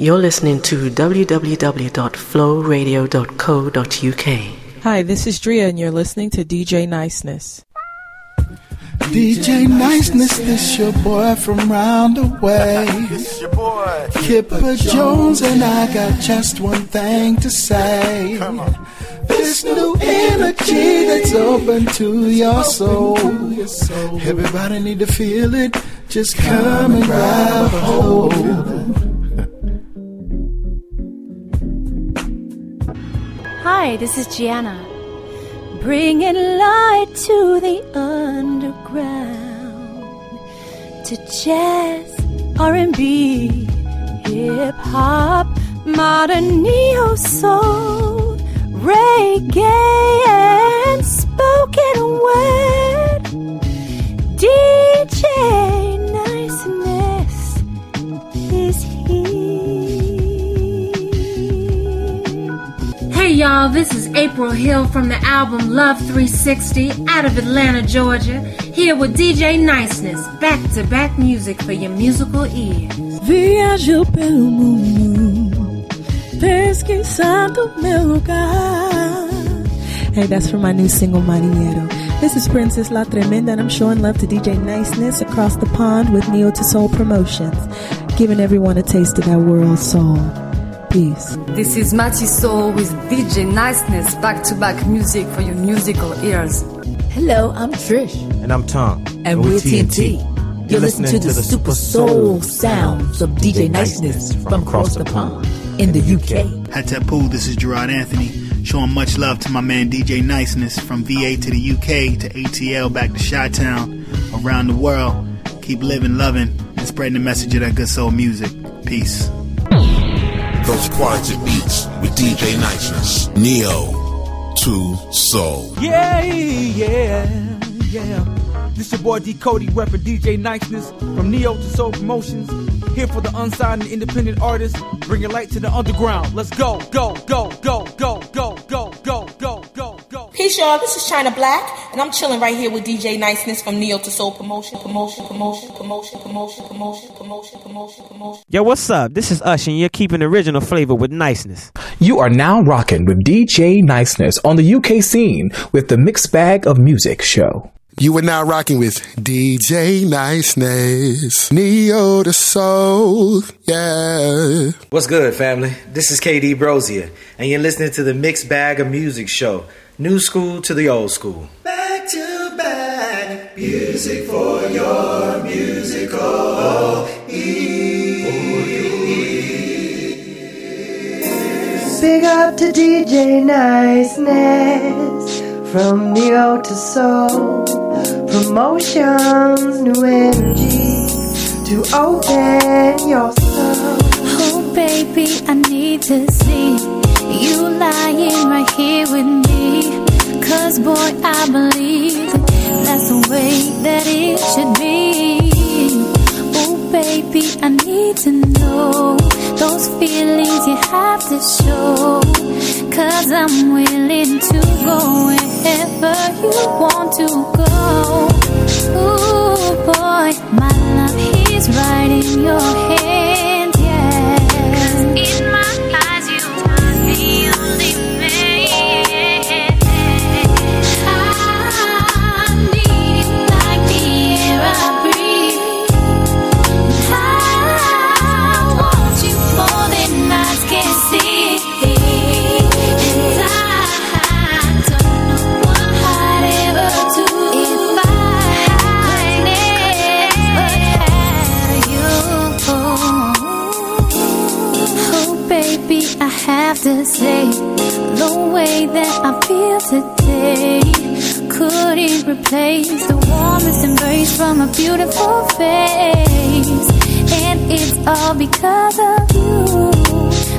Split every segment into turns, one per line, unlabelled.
You're listening to www.flowradio.co.uk.
Hi, this is Drea, and you're listening to DJ Niceness.
DJ Niceness, this your boy from round the way.
This your boy.
Kipper Jones, and I got just one thing to say.
Come on.
This new energy that's open to your soul. Everybody need to feel it. Just come and grab a hold.
Hi, this is Gianna. Bringing light to the underground. To jazz, R&B, hip hop, modern neo soul, reggae, and spoken word. DJ Niceness
Hey y'all, this is April Hill from the album Love 360 out of Atlanta, Georgia, here with DJ Niceness, back to back music for your musical ears.
Viajo pelo mundo, pesquisando meu lugar. Hey, that's from my new single, Mariero. This is Princess La Tremenda, and I'm showing love to DJ Niceness across the pond with Neo to Soul Promotions, giving everyone a taste of that world soul. Peace.
This is Mati Soul with DJ Niceness, back to back music for your musical ears.
Hello, I'm Trish.
And I'm Tom.
And, we're TNT. You're listening to the super soul sounds of DJ Niceness from across the pond in the UK.
Hatapu, this is Gerard Anthony. Showing much love to my man DJ Niceness from VA to the UK to ATL back to Chi Town, around the world. Keep living, loving, and spreading the message of that good soul music. Peace.
Those quality beats with DJ Niceness. Neo to Soul.
Yeah, yeah, yeah. This your boy D Cody repping DJ Niceness from Neo to Soul Promotions. Here for the unsigned and independent artists, bringing light to the underground. Let's go, go, go, go, go, go, go, go, go, go, go.
Peace, y'all. This is China Black, and I'm chilling right here with DJ Niceness from Neo to Soul Promotion, Promotion, Promotion, Promotion, Promotion, Promotion, Promotion, Promotion, Promotion.
Yo, what's up? This is Ush, and you're keeping original flavor with niceness.
You are now rocking with DJ Niceness on the UK scene with the Mixed Bag of Music show.
You are now rocking with DJ Niceness. Neo to Soul. Yeah.
What's good, family? This is KD Brozier, and you're listening to the Mixed Bag of Music show. New school to the old school.
Back to back, music for your musical ears.
Big up to DJ Niceness from Neo to Soul. Promotions, new energy to open your soul.
Oh, baby, I need to see you lying right here with me. Cause, boy, I believe that that's the way that it should be. Oh, baby, I need to know those feelings you have to show. Cause I'm willing to go wherever you want to go. Ooh, boy, my love, he's right in your hands, I have to say, the way that I feel today couldn't replace the warmest embrace from a beautiful face. And it's all because of you.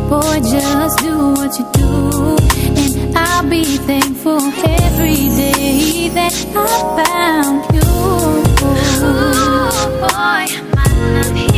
Boy, just do what you do. And I'll be thankful every day that I found you. Boy, my love,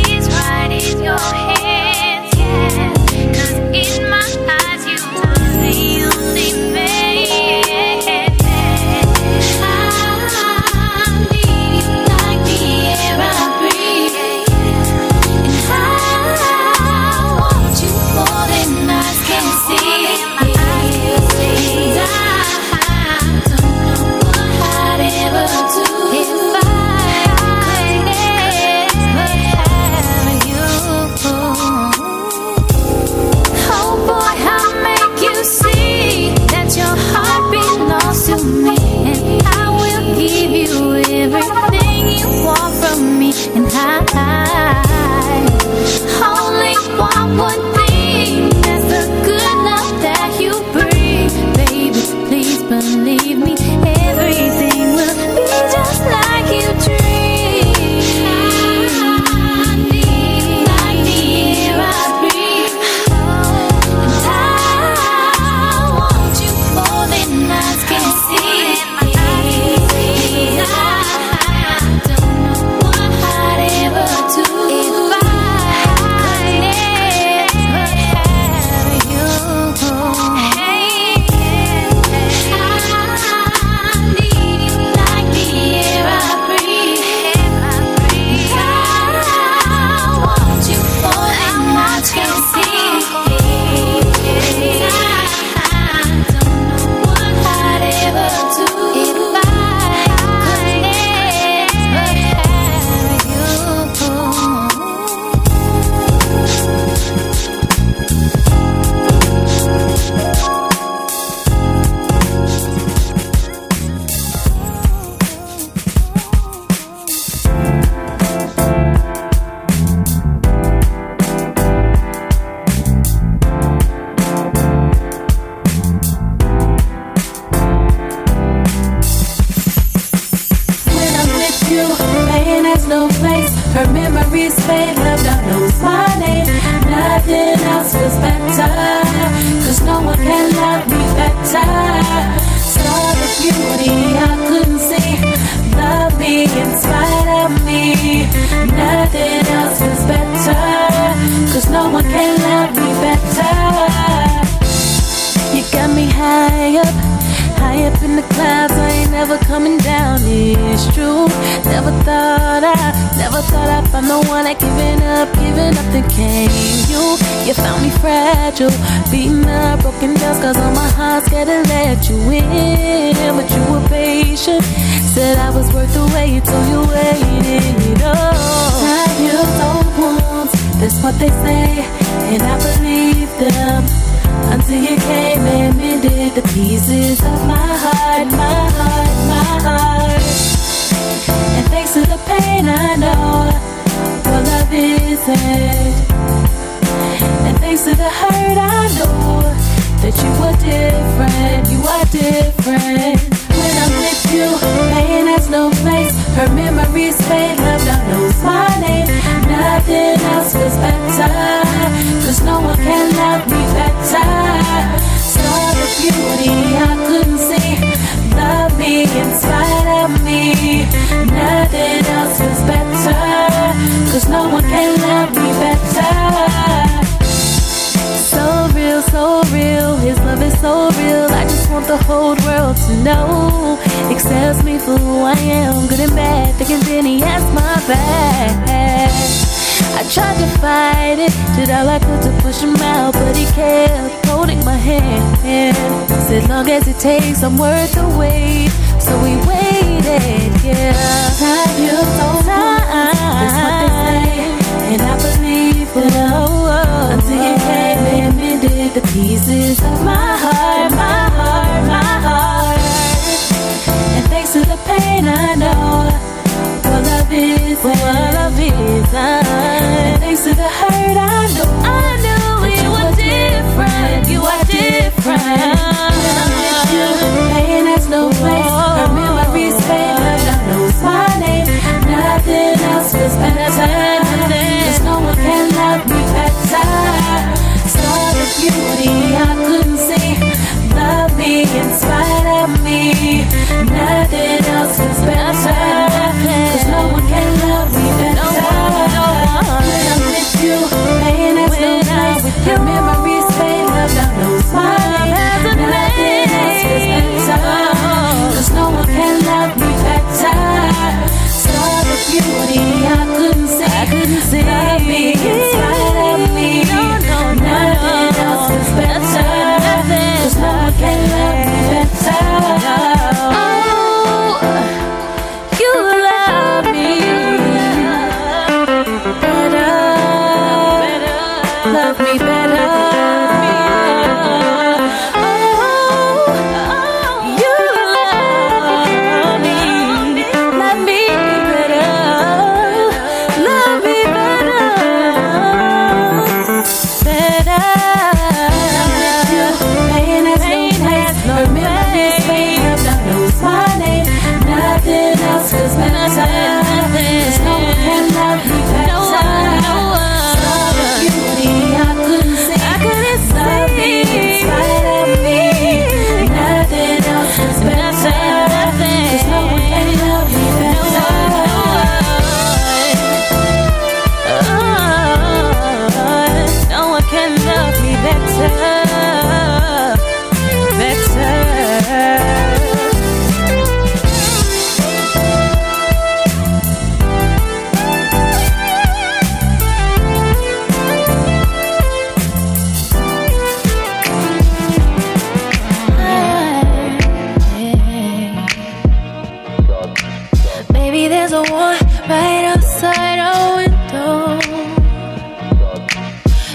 Baby, there's a war right outside our window.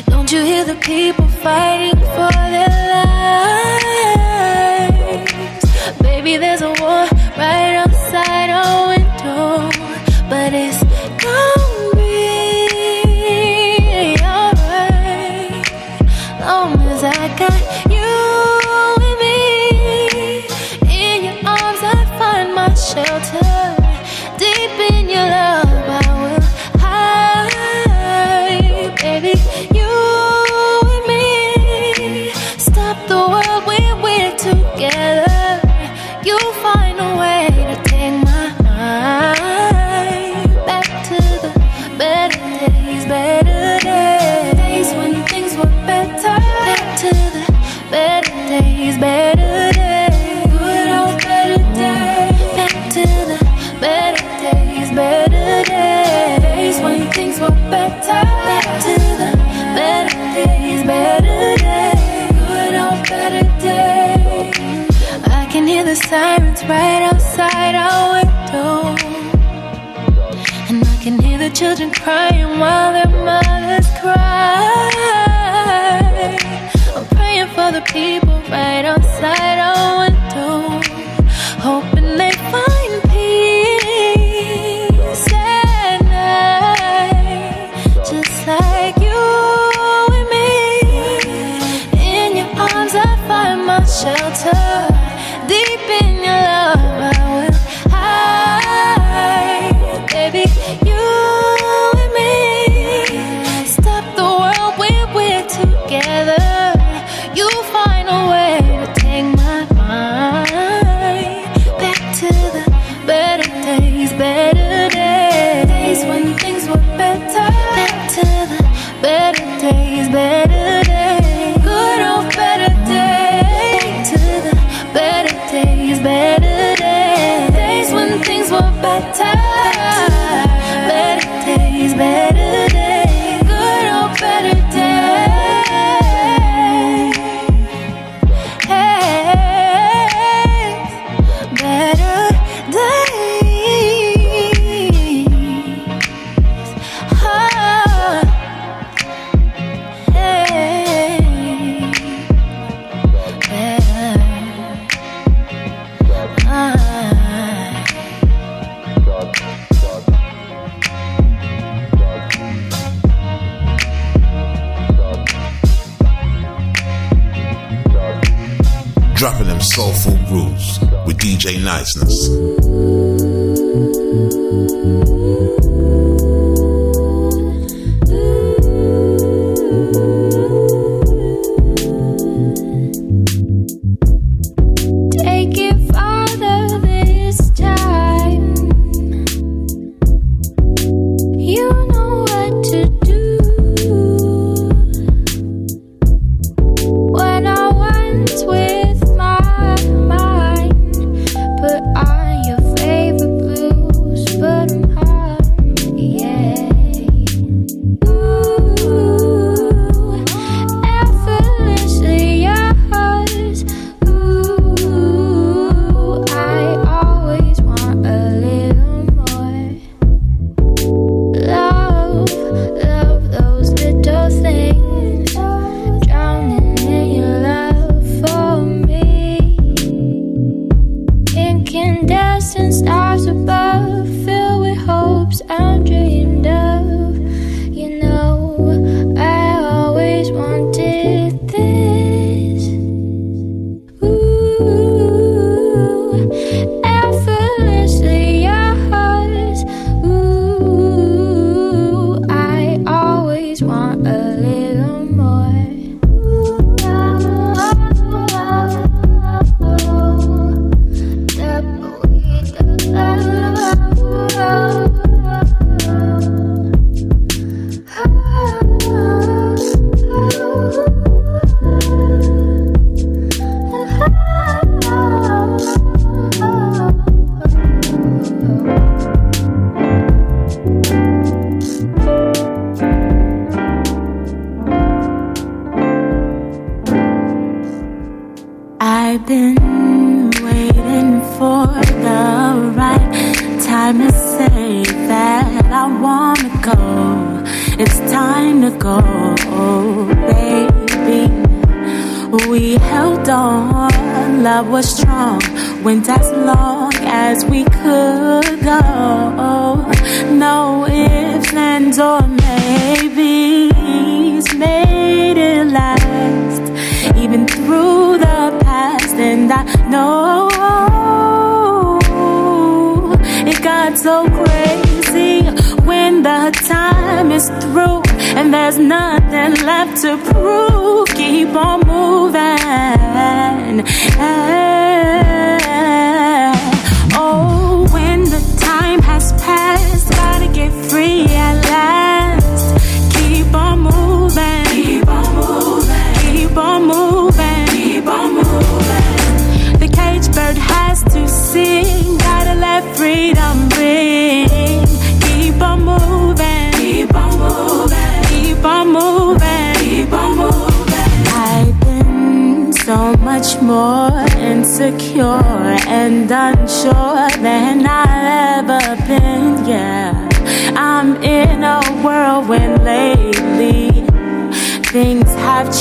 Don't you
hear the people fighting for their lives? Baby, there's a war. the children crying while their mothers cry.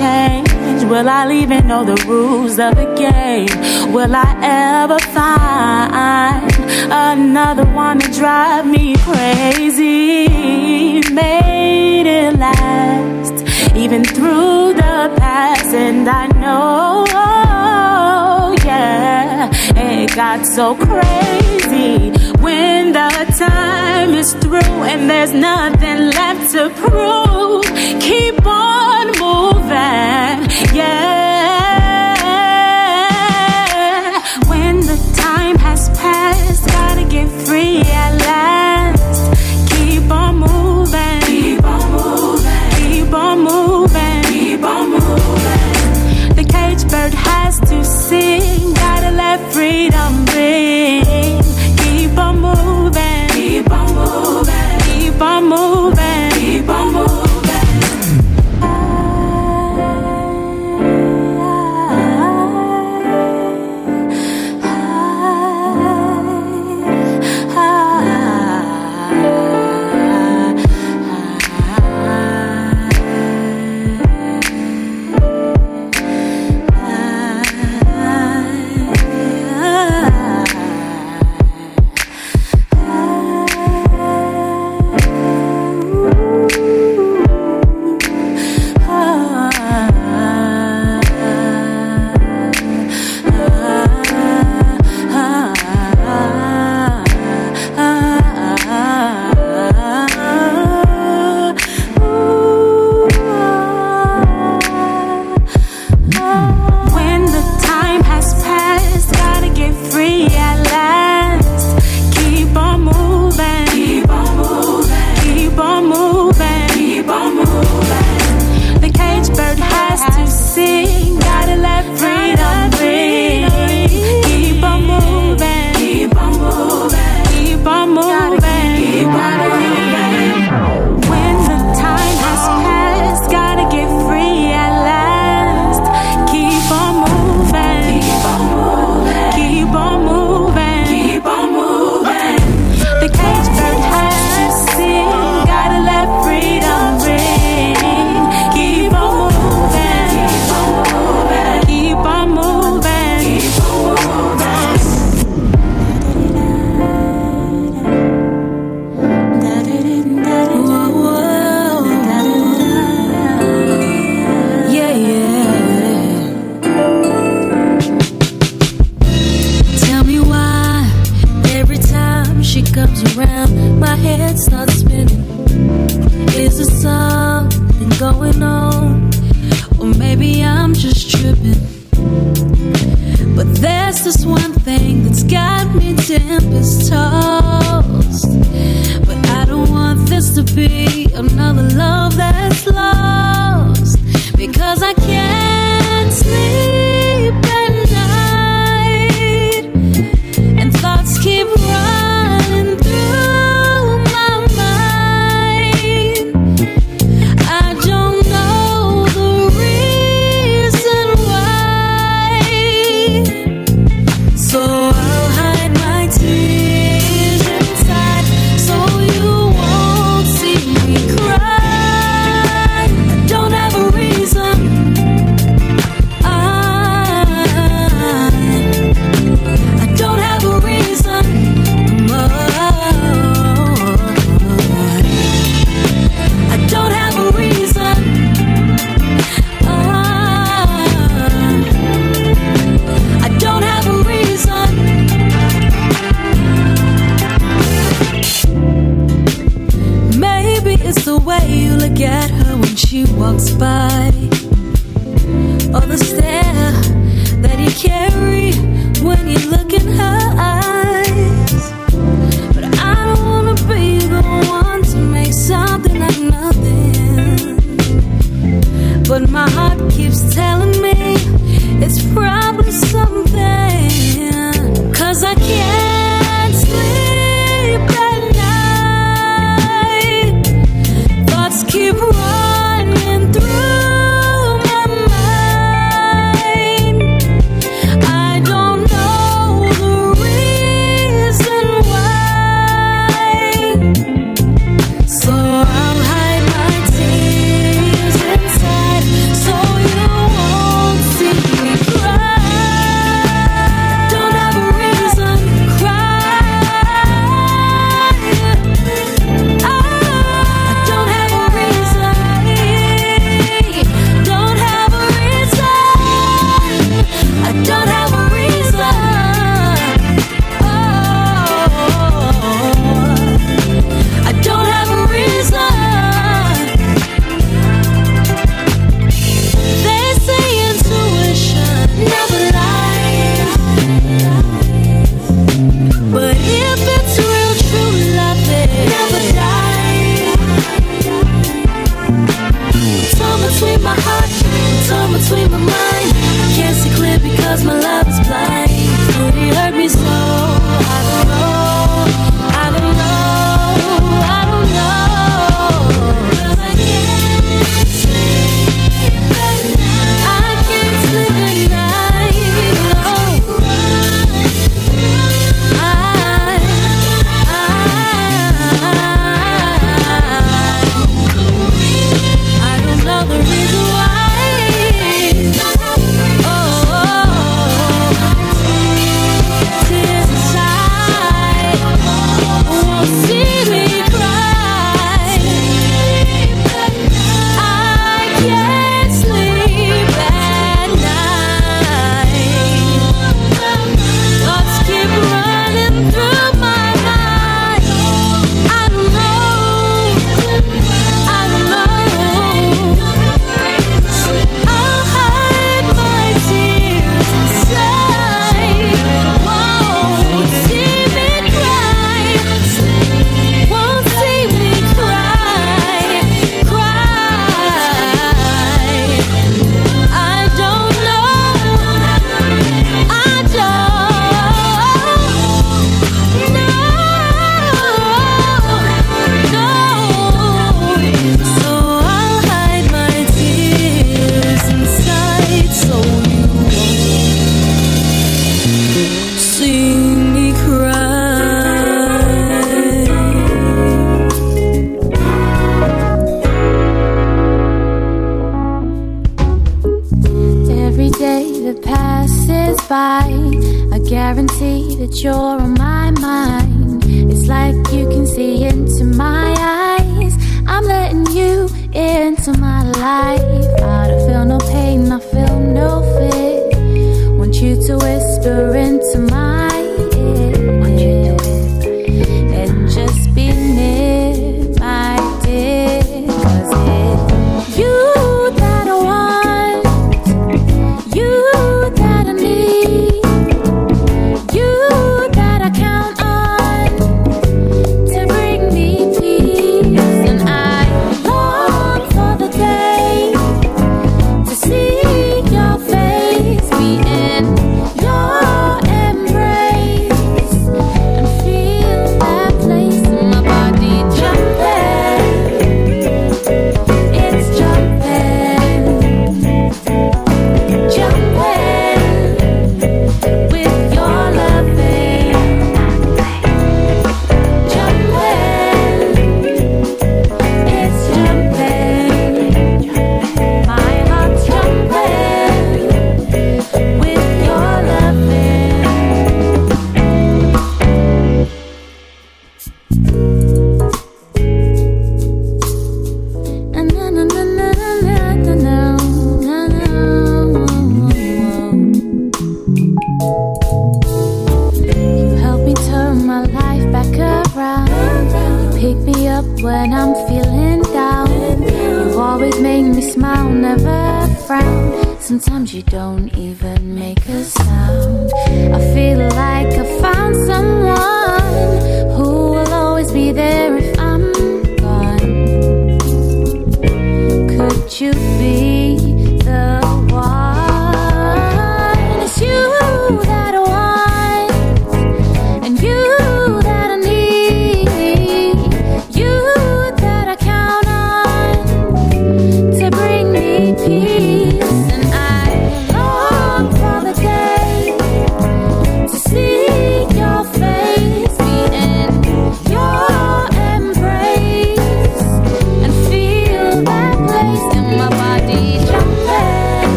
change? Will I even know the rules of the game? Will I ever find another one to drive me crazy? Made it last, even through the past, and I know, yeah, it got so crazy when the time is through and there's nothing left to prove. Keep on moving. Yeah.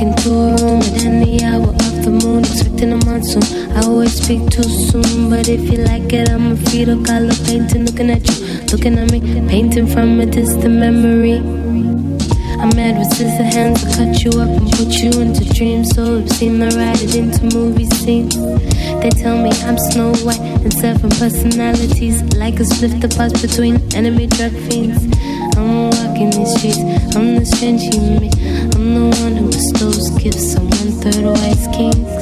back and forth Within the
hour of the moon. Expecting a monsoon I always speak too soon But if you like it I'm a fetal color painting. Looking at you, looking at me
Painting from a distant memory. I'm mad with scissor hands. I cut you up and put you into dreams so obscene. I write it into movie scenes. They tell me
I'm Snow White and seven
personalities. Like a split the apart between enemy drug fiends. I'm walking these streets. I'm the strange human. I'm the one who stole gifts on one third of
ice kings.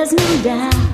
desnudar.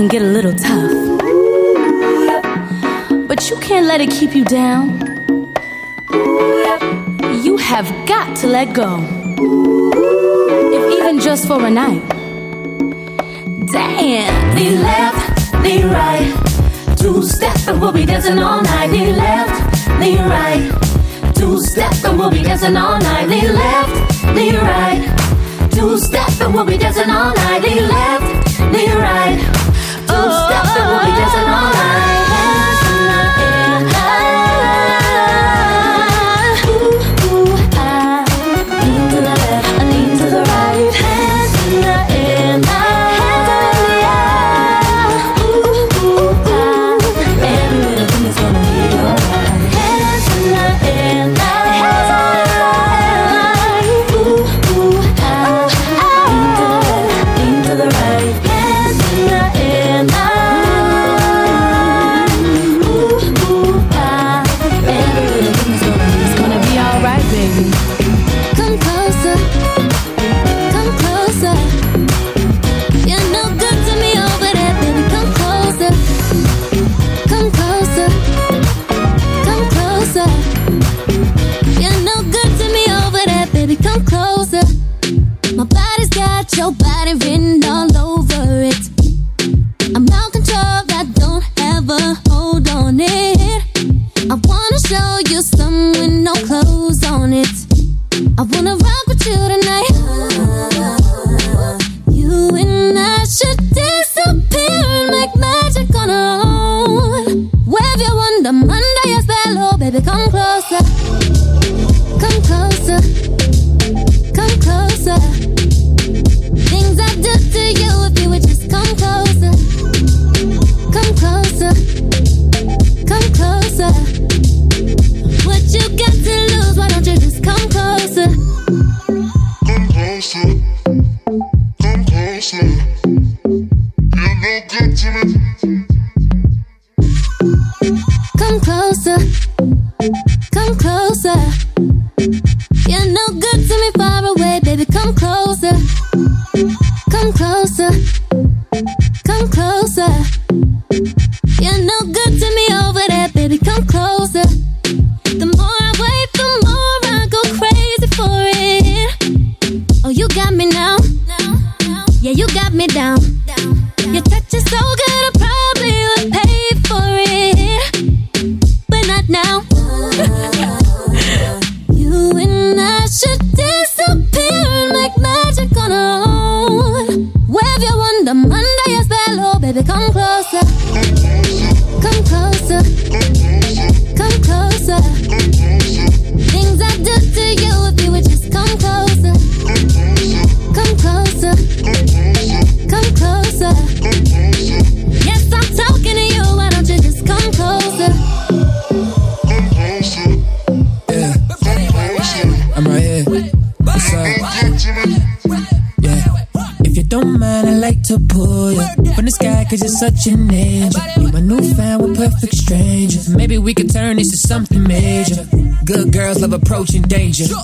can get a
little tough. But you can't let it keep you down. You have got to let go. If even just for a night. Damn. The left, the right. Two step and we'll be dancing all night. The left, the right. Two step and we'll be dancing all night. The left, the right. Two step and we'll be dancing all night. The left, the right. Two the that will be dancing all night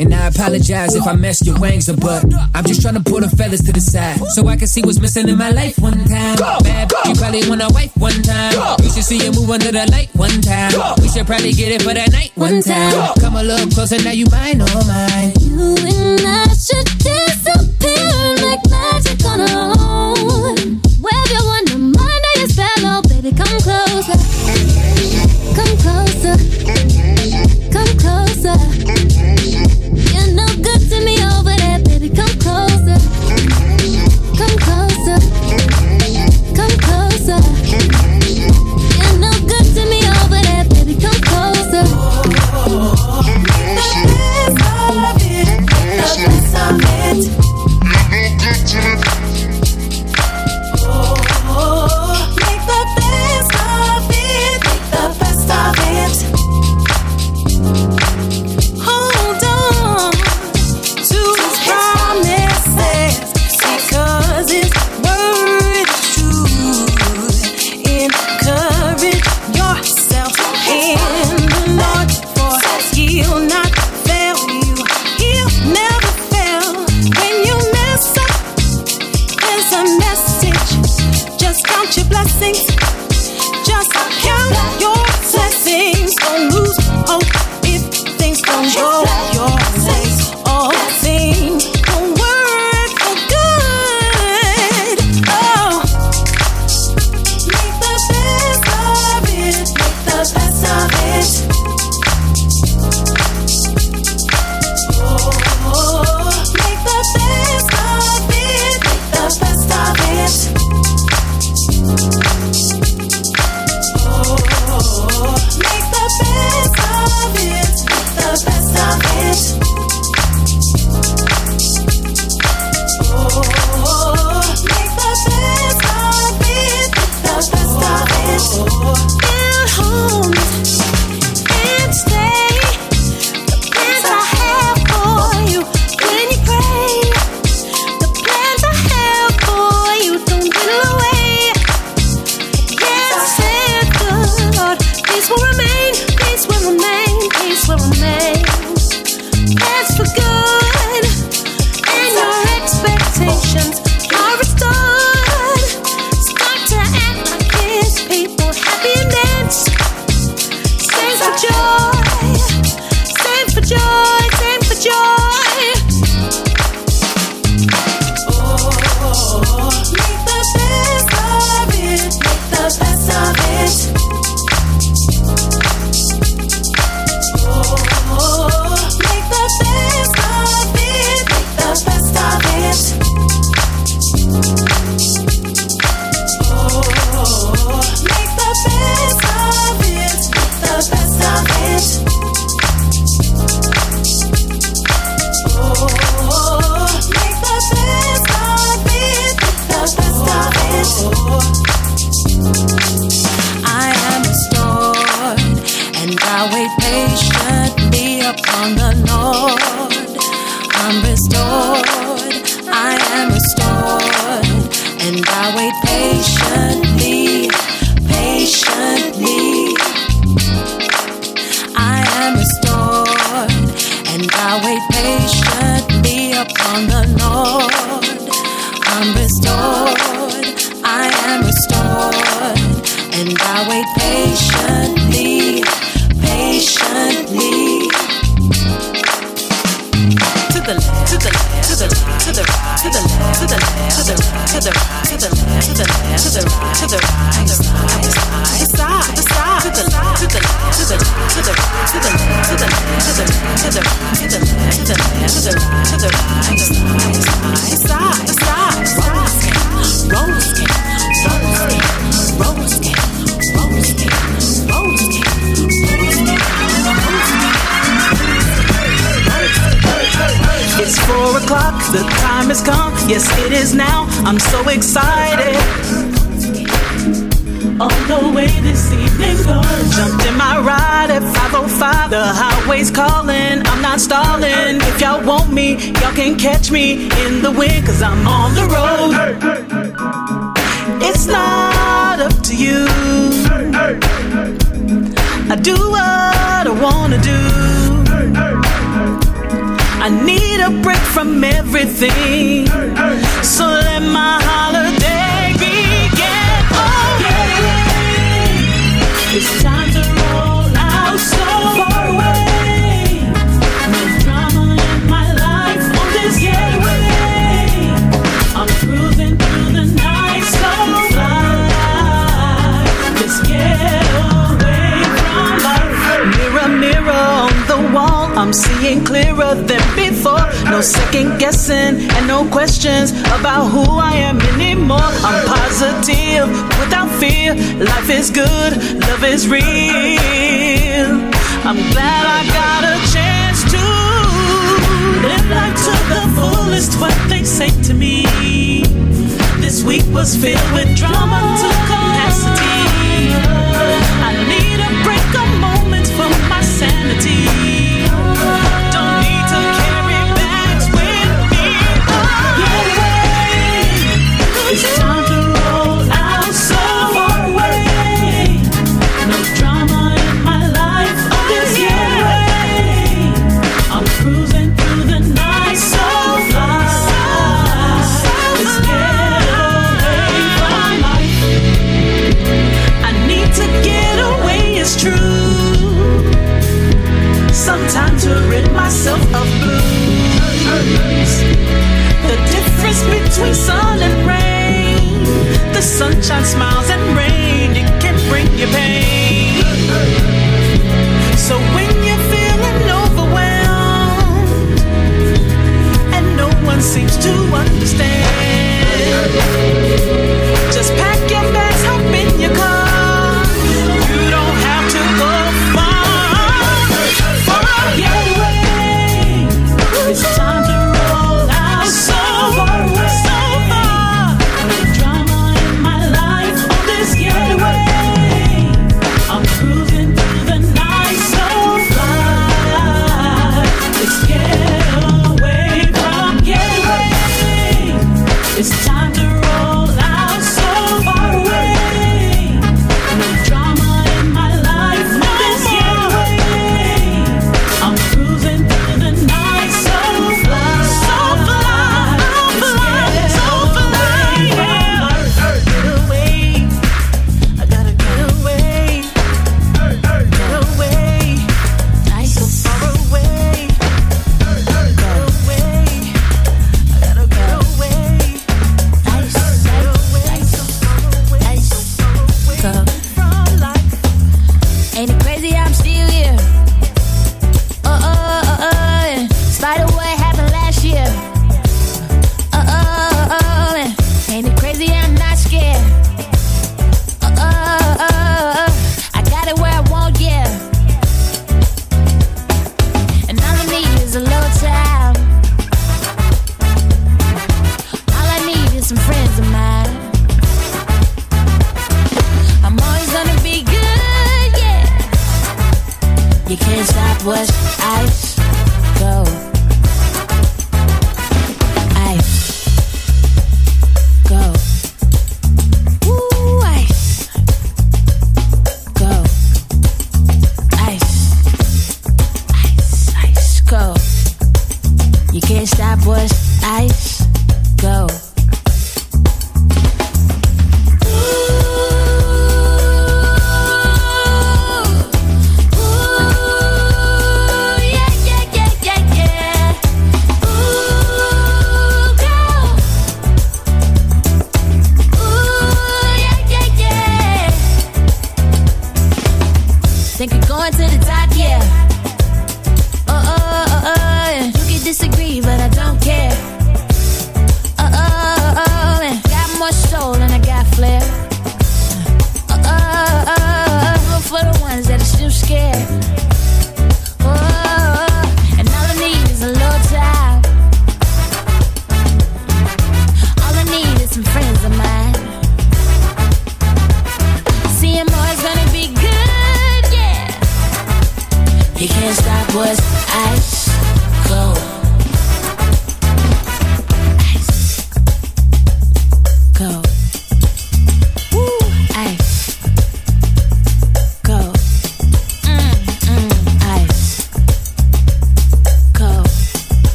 And I
apologize if I messed your wings up, but I'm just trying to pull the fellas to the side so I can see what's missing in my life one time. Bad, you probably want a wife one time. We should see you move under the light one time. We should probably get it for that night one time. Come a little closer, now you mine, oh mine.
You and I should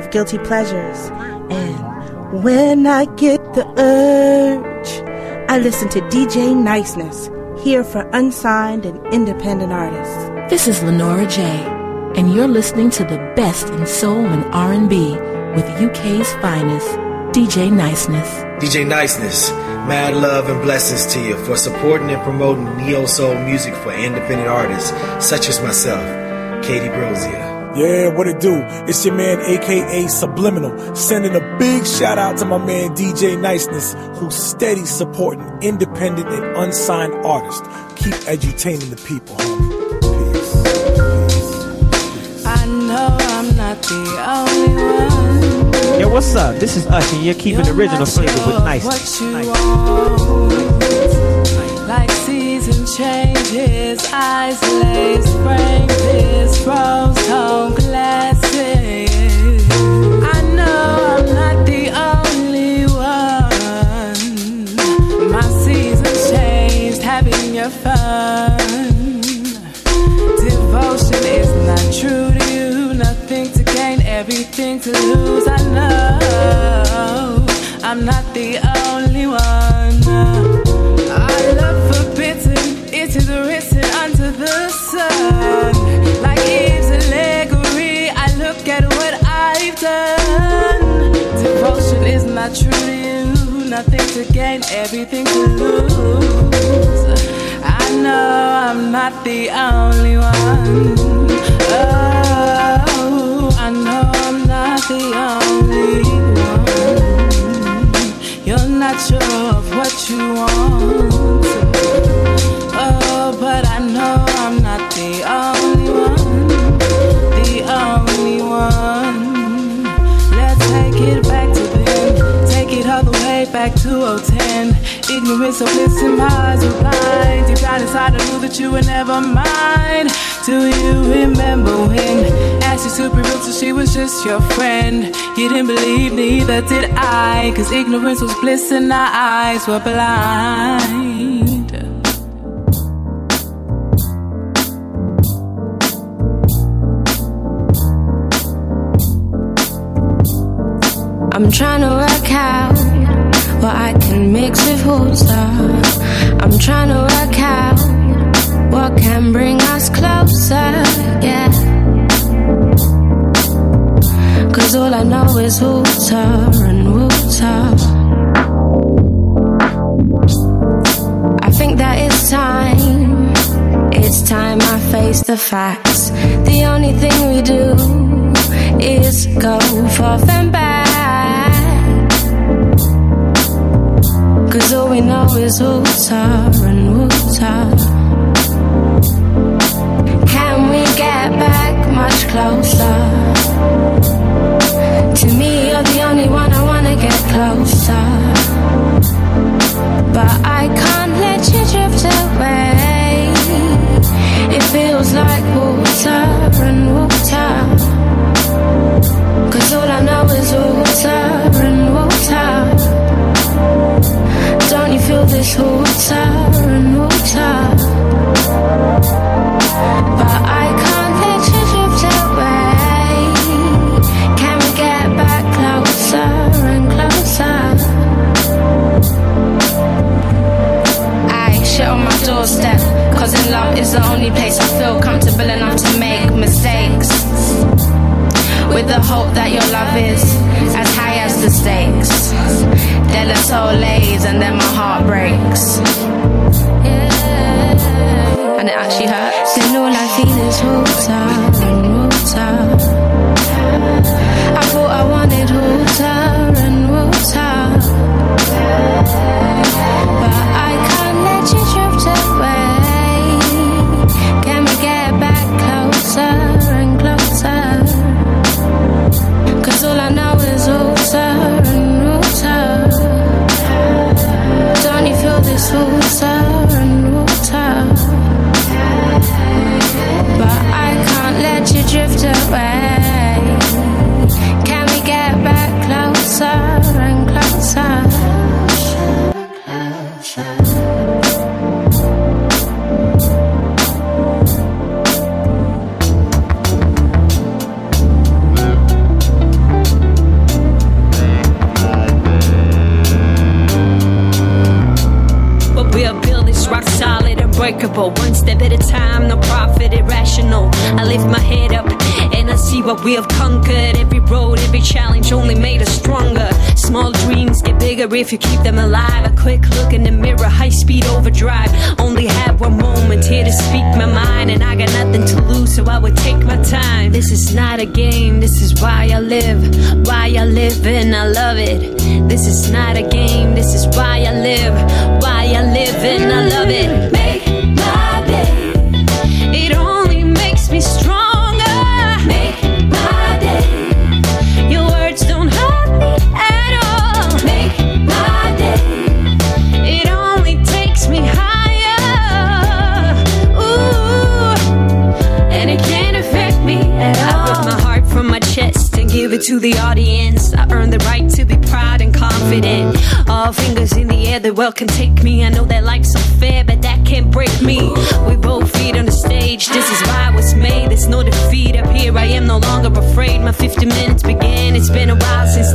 Of
Guilty Pleasures, and when I get the urge, I listen to DJ Niceness, here for unsigned and independent artists.
This is Lenora J, and you're listening to the best in soul and R&B with UK's finest, DJ Niceness.
DJ Niceness, mad love and blessings to you for supporting and promoting neo soul music for independent artists such as myself, Katie Brozia.
Yeah, what it do? It's your man, aka Subliminal, sending a big shout out to my man DJ Niceness, who's steady supporting independent and unsigned artists. Keep edutaining the people, homie.
I know I'm not the only one.
Yo, what's up? This is Usher, you're keeping the original flavor with nice.
Season changes, eyes lace, frame this rose tone glasses. I know I'm not the only one. My seasons changed, having your fun. Devotion is not true to you, nothing to gain, everything to lose. I know I'm not Not true to you, nothing to gain, everything to lose. I know I'm not the only one. Oh, I know I'm not the only one. You're not sure of what you want. Ignorance of bliss and eyes were blind. Deep down inside, I knew that you were never mine. Do you remember when to be real, so she was just your friend? You didn't believe, neither did I. Cause ignorance was bliss and our eyes were blind.
I'm trying to work out I can mix with water. I'm trying to work out what can bring us closer, yeah. Cause all I know is water and water. I think that it's time, it's time I face the facts. The only thing we do is go forth and back. Cause all we know is water and water. Can we get back much closer? To me, you're the only one I wanna get closer. But I can't let you drift away. It feels like water and water. Cause all I know is water. This water and water? But I can't let you drift away. Can we get back closer and closer? I shit on my doorstep. Cause in love is the only place I feel comfortable enough to make mistakes. With the hope that your love is as high as the stakes. Then the soul lays and then my heart breaks. And it actually hurts. Then all I feel is water water. I thought I wanted water.
If you keep them alive. A quick look in the mirror, high speed overdrive. Only have one moment here to speak my mind, and I got nothing to lose, so I would take my time. This is not a game, this is why I live. Why I live and I love it. This is not a game, this is why I live. Why I live and I love to the audience. I earn the right to be proud and confident. All fingers in the air, the world can take me. I know that life's unfair, but that can't break me. We both feet on the stage. This is why I was made. There's no defeat up here. I am no longer afraid. My 50 minutes began. It's been a while since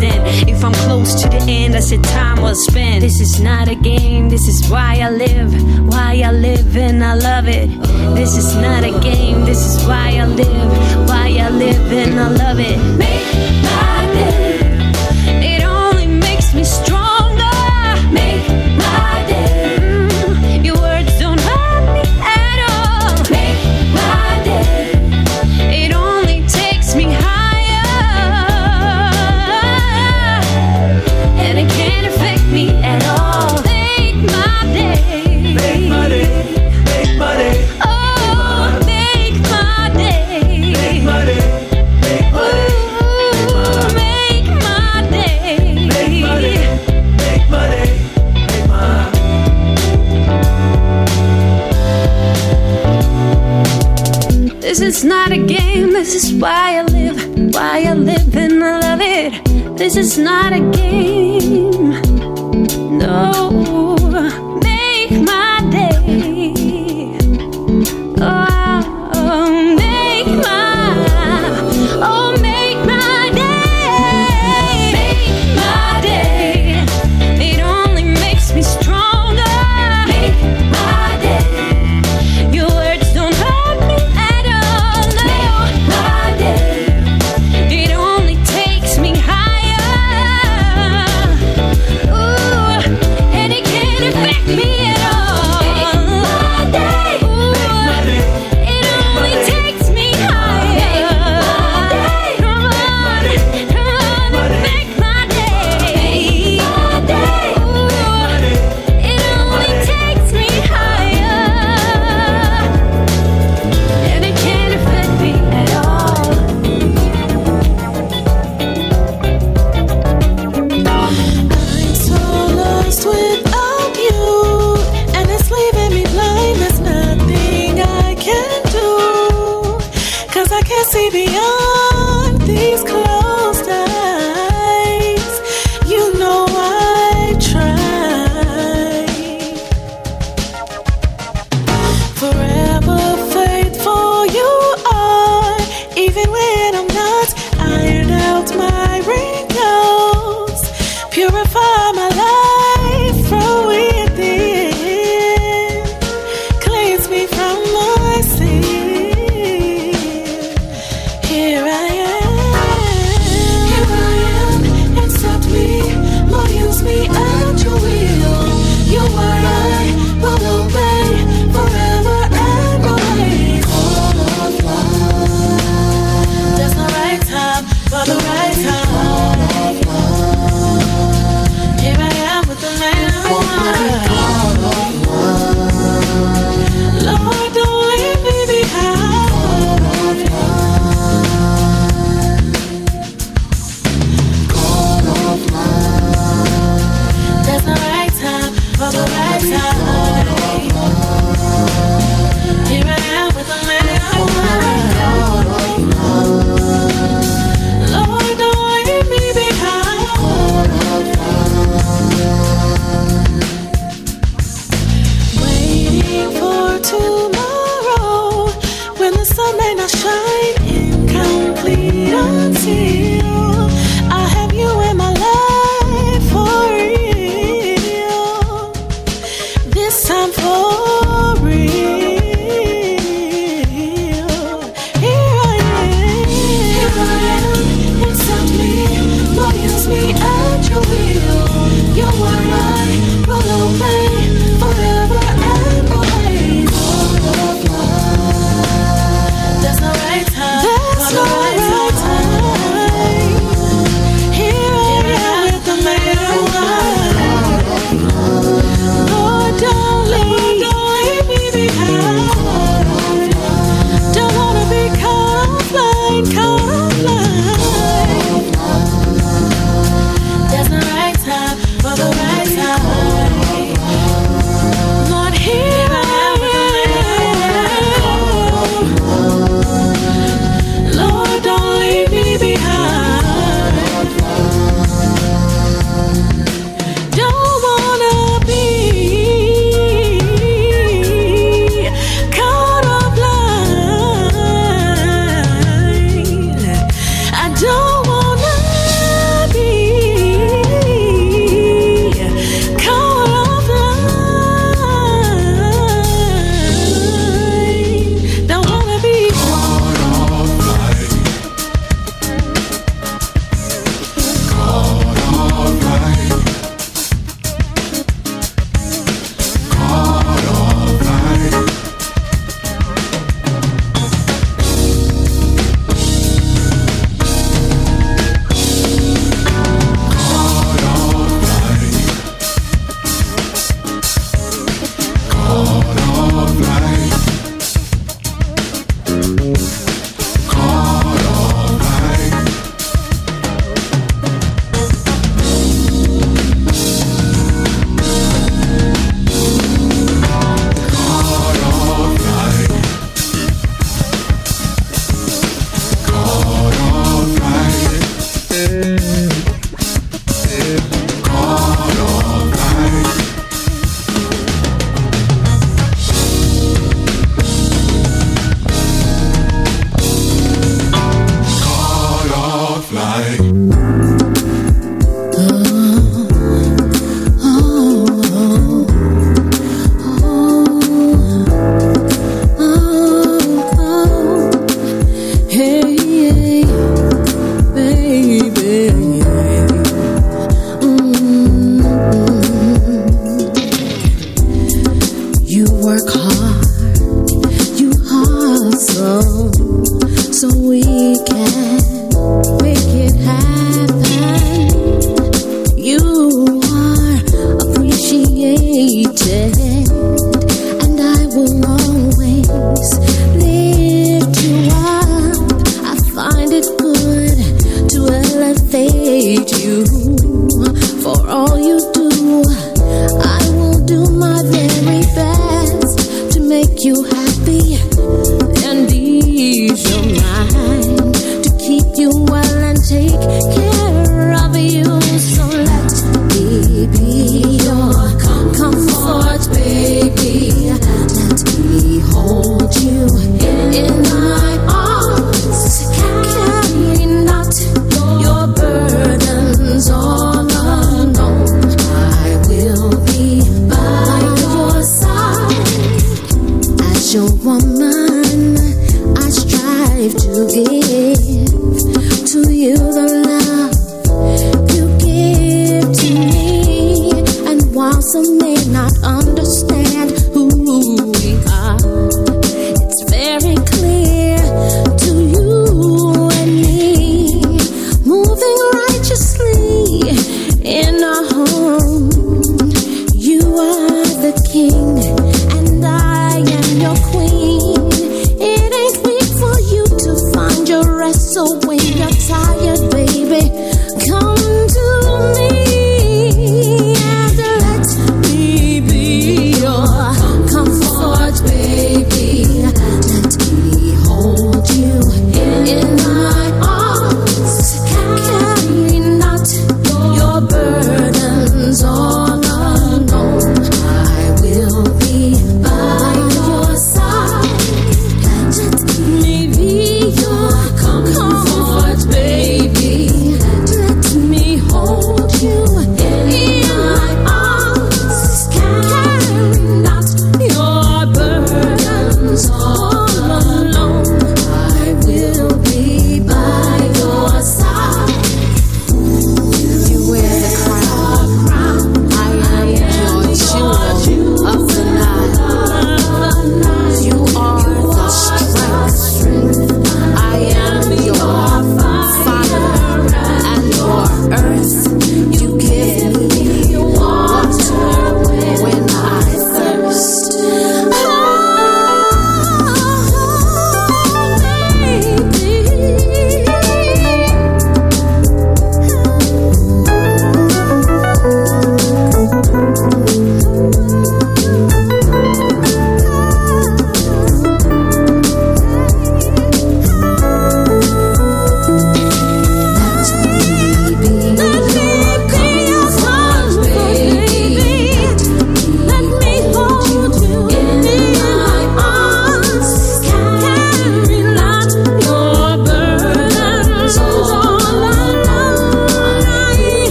I'm close to the end, I said time well spent. This is not a game. This is why I live. Why I live and I love it. This is not a game. This is why I live. Why I live and I love it. Make my This is not a game.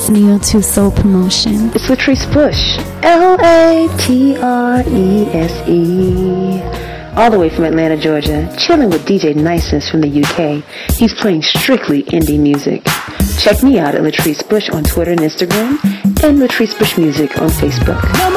is Neil to
Soul Promotion.
It's Latrese Bush, L A T R E S E. All the way from Atlanta, Georgia, chilling with DJ Niceness from the UK. He's playing strictly indie music. Check me out at Latrese Bush on Twitter and Instagram, and Latrese Bush Music on Facebook.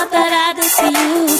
up, but I don't see you.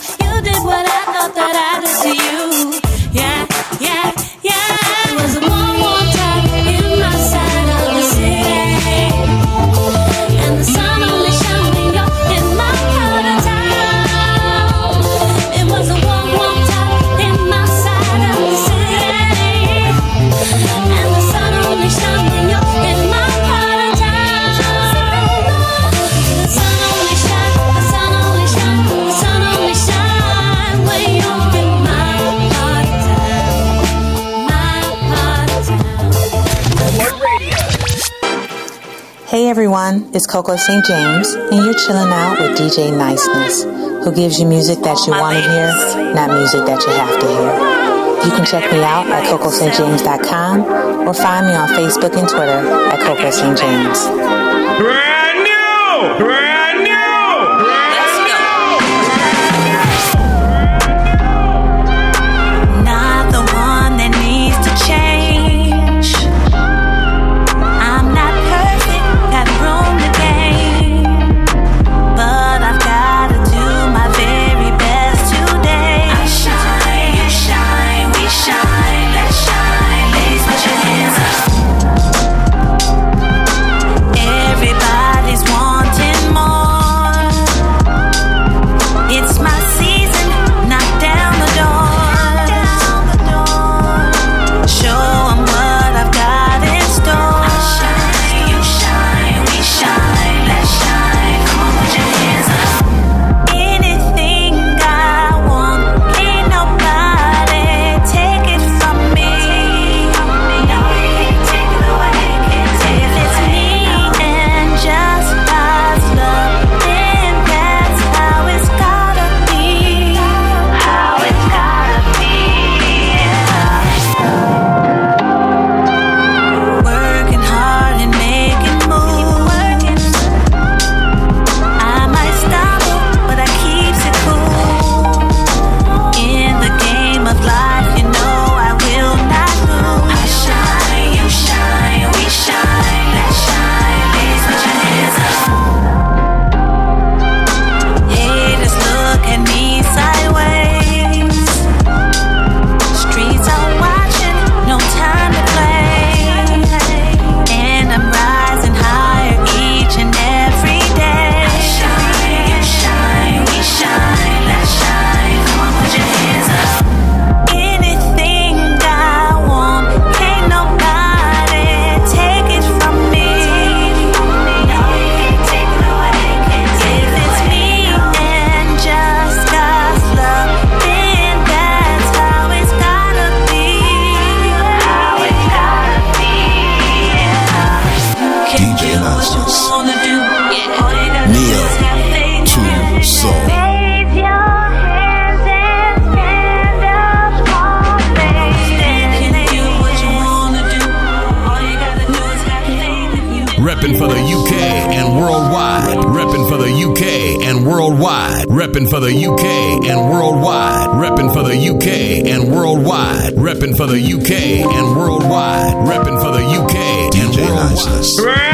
It's
Coco St. James, and you're chilling out with DJ Niceness, who gives you music that you want to hear, not music that you have to hear. You can check me out at cocostjames.com or find me on Facebook and Twitter at Coco St. James.
For the UK and worldwide. Reppin' for the UK and worldwide. Reppin' for the UK and worldwide. Reppin' for the UK and
DJ worldwide.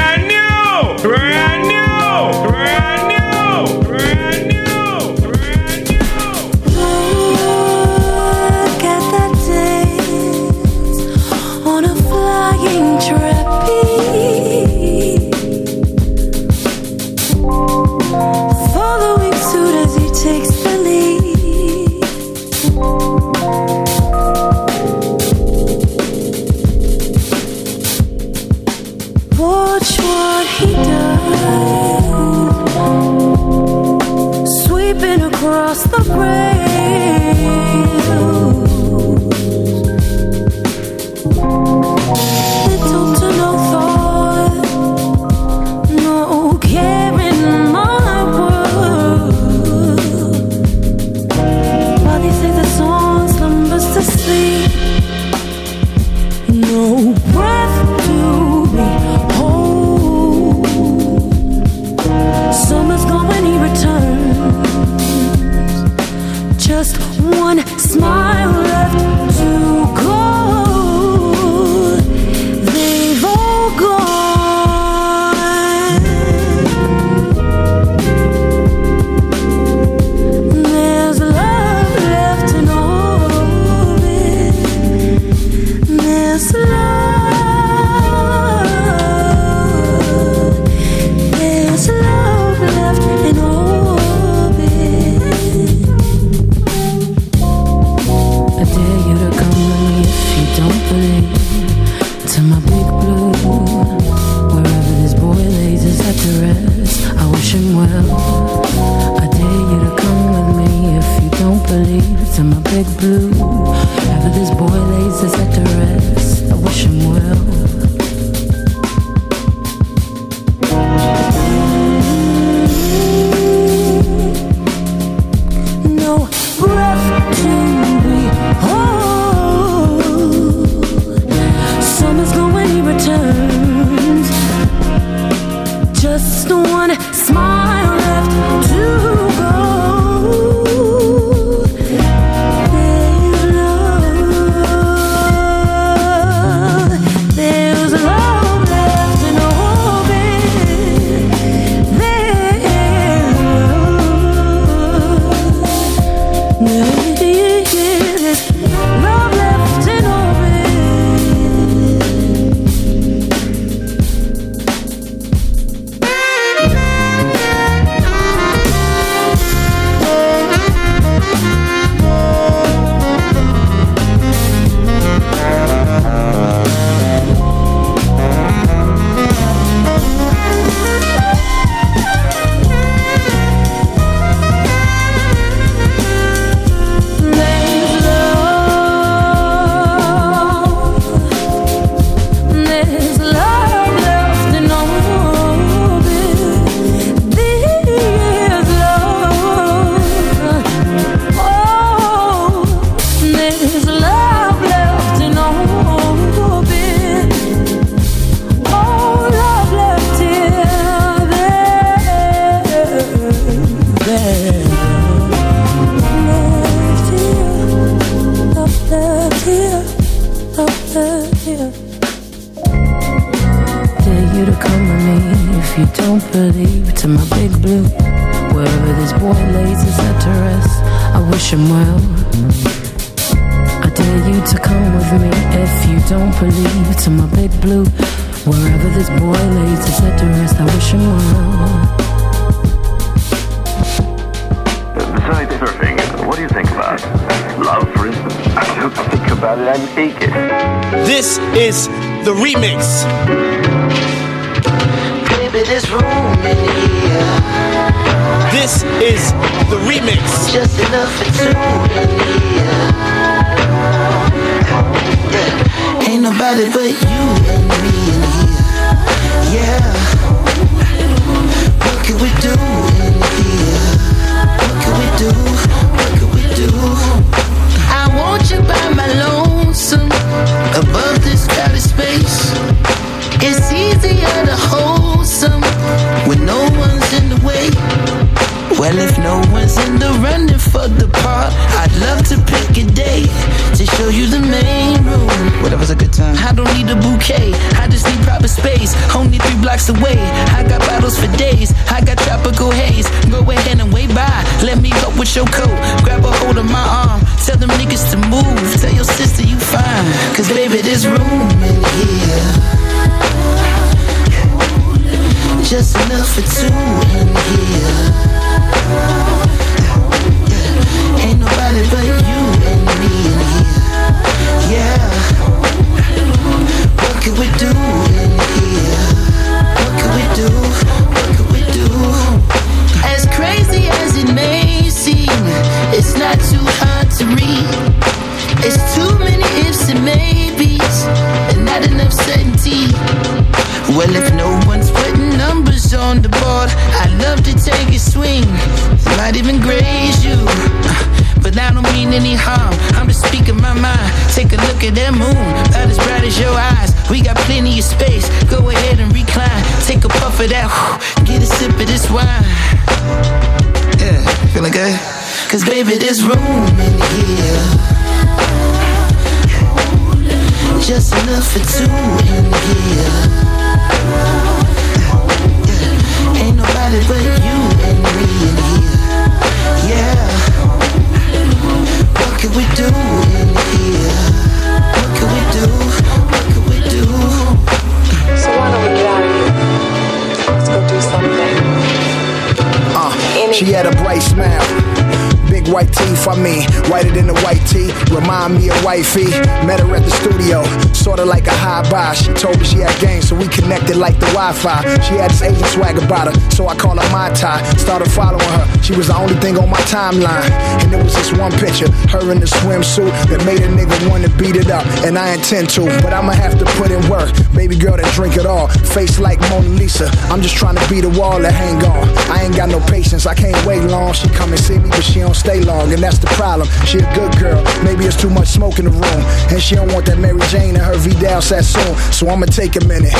potential, but
I'ma have to put in work. Baby girl that drink it all, face like Mona Lisa. I'm just trying to be the wall that hang on. I ain't got no patience, I can't wait long. She come and see me, but she don't stay long, and that's the problem. She a good girl, maybe it's too much smoke in the room, and she don't want that Mary Jane and her Vidal Sassoon. So I'ma take a minute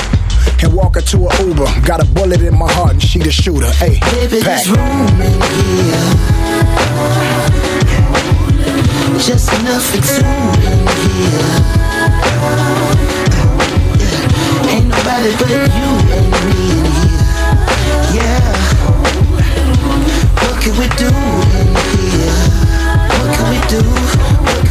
and walk her to a Uber. Got a bullet in my heart, and she the shooter. Hey,
baby,
pack.
there's room in here. Just enough exuding here Ain't nobody but you and me in here. Yeah. What can we do in here? What can we do?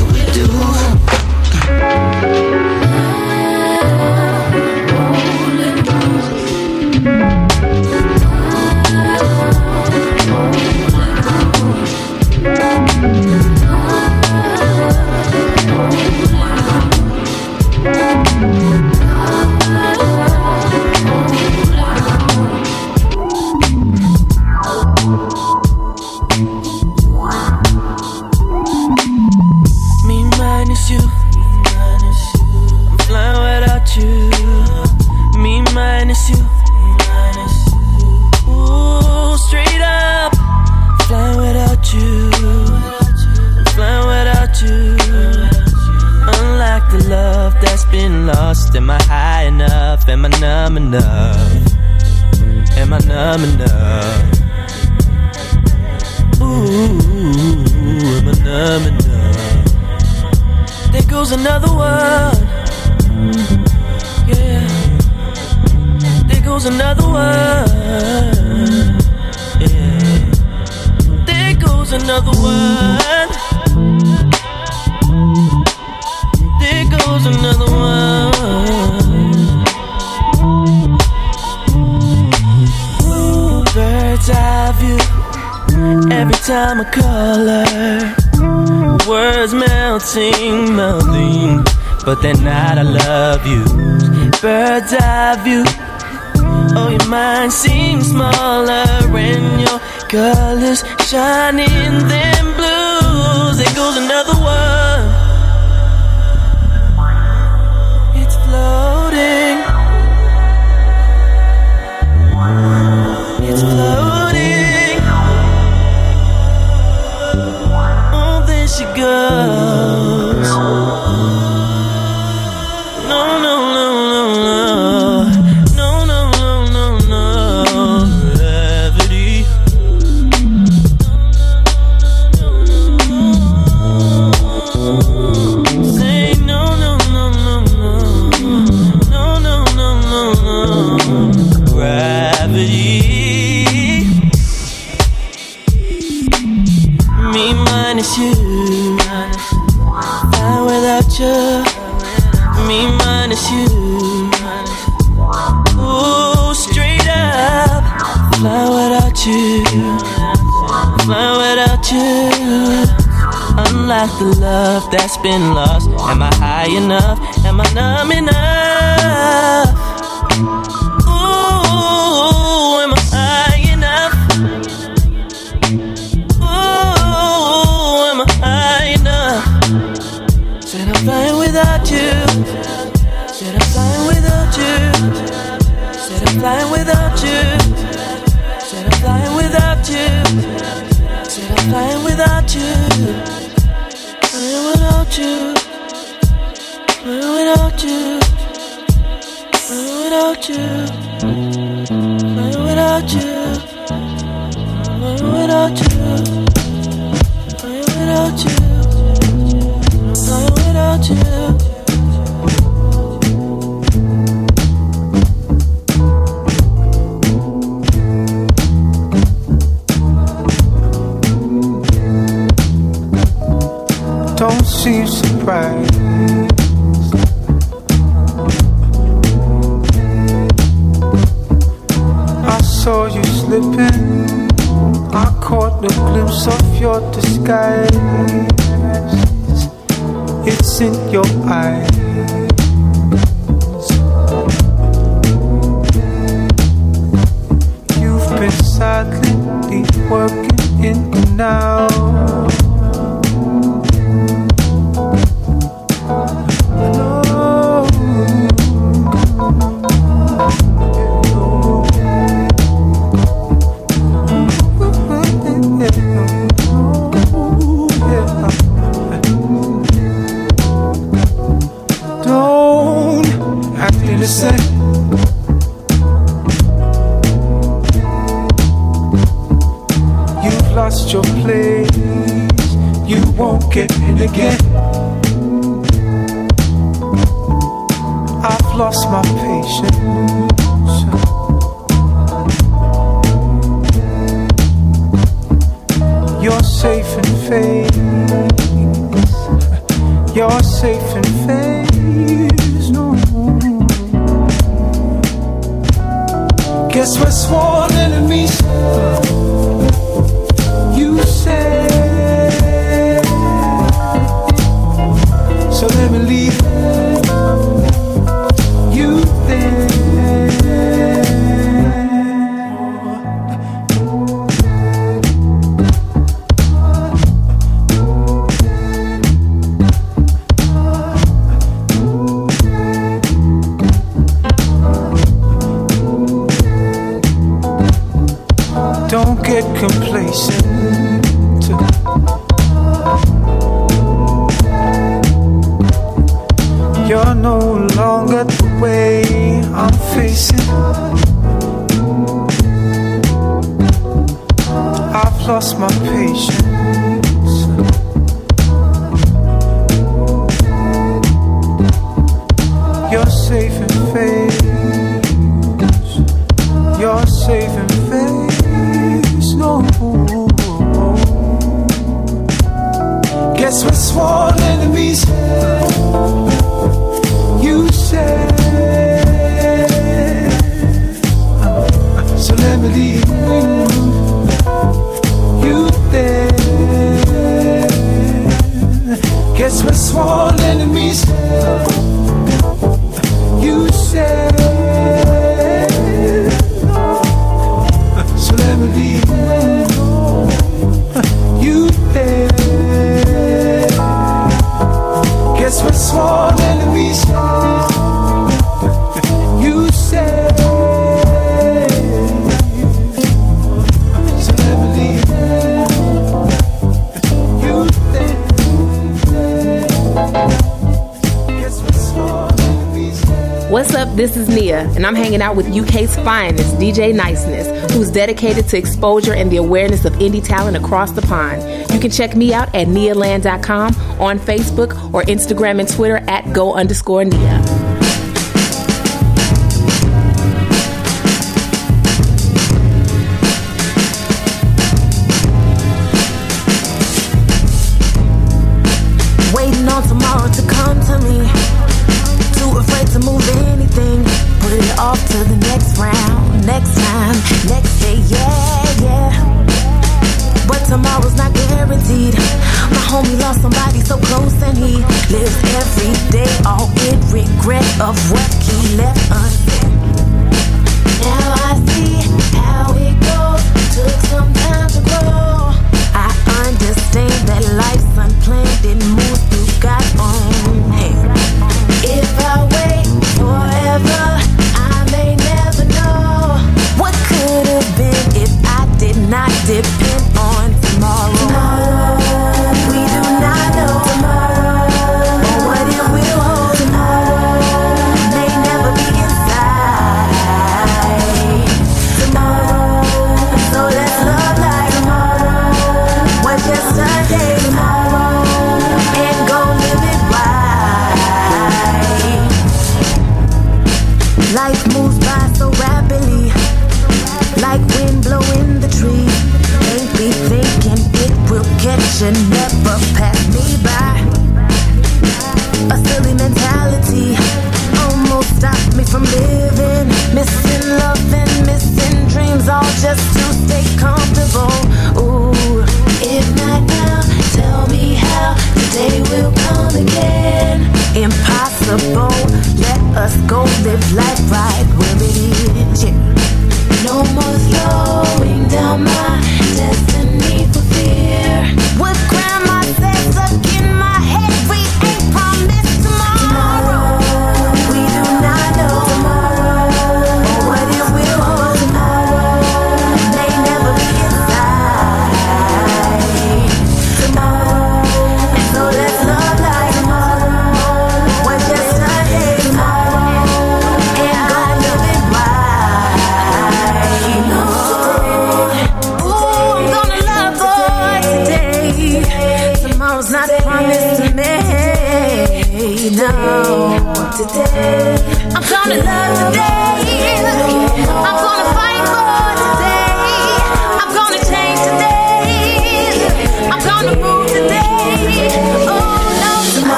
hanging out with UK's finest, DJ Niceness, who's dedicated to exposure and the awareness of indie talent across the pond. You can check me out at NiaLand.com, on Facebook, or Instagram and Twitter at go underscore Nia.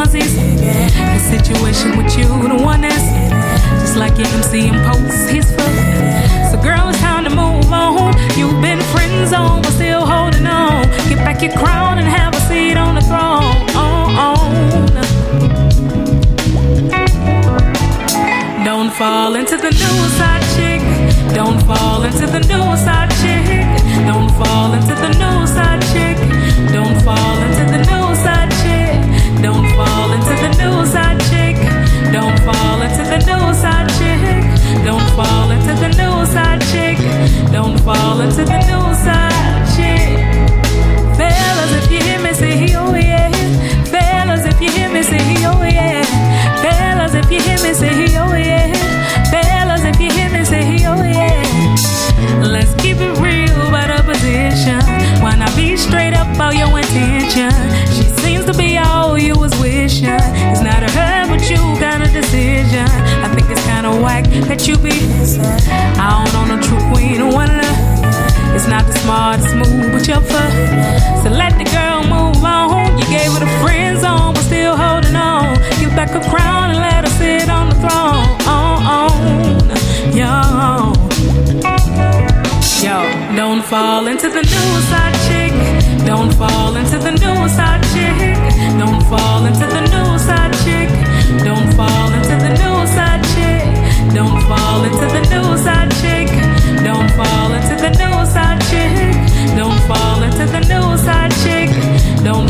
onesies. The situation with you, the one that's just like your MC and posts his foot. So, girl, it's time to move on. You've been friend zoned, but still holding on. Get back your crown and have a seat on the throne. On, on. Don't fall into the new side chick. Don't fall into the new side chick. Don't fall into the new side chick. Don't fall into the new side chick. Don't fall into the new side chick. Don't fall into the new side chick. Fellas, if you hear me, say oh yeah. Fellas, if you hear me, say yeah. Fellas, if you hear me, say oh smart, smooth with your foot. So let the girl move on. You gave her the friend zone, but still holding on. Give back her crown and let her sit on the throne. On, on, yo. Yo, don't fall into the new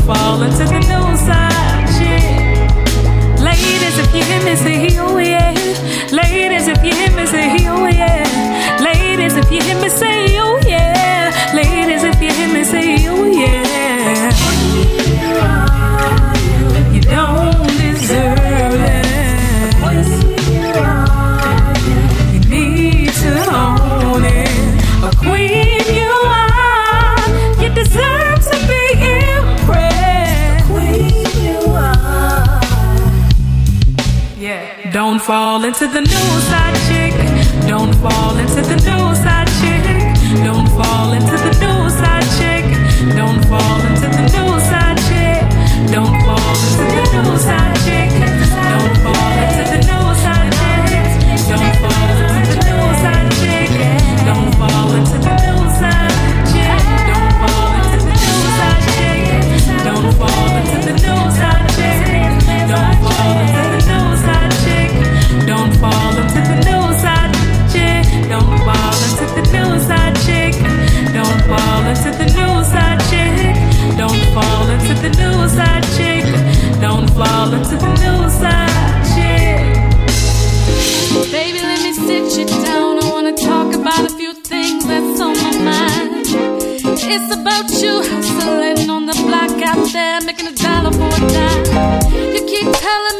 Fall into the new side. Shit. Ladies, if you're missing you, yeah. Ladies, if you're missing you, yeah. Ladies, if you hear me say. Oh, fall into the new side chick. Don't fall into the new side chick. Don't fall into the new side chick. Don't fall into the new side chick. Don't fall into the new side. the new side chick. Don't fall into the new side chick.
Baby, let me sit you down. I wanna talk about a few things that's on my mind. It's about you hustling on the block out there, making a dollar for a dime. You keep telling me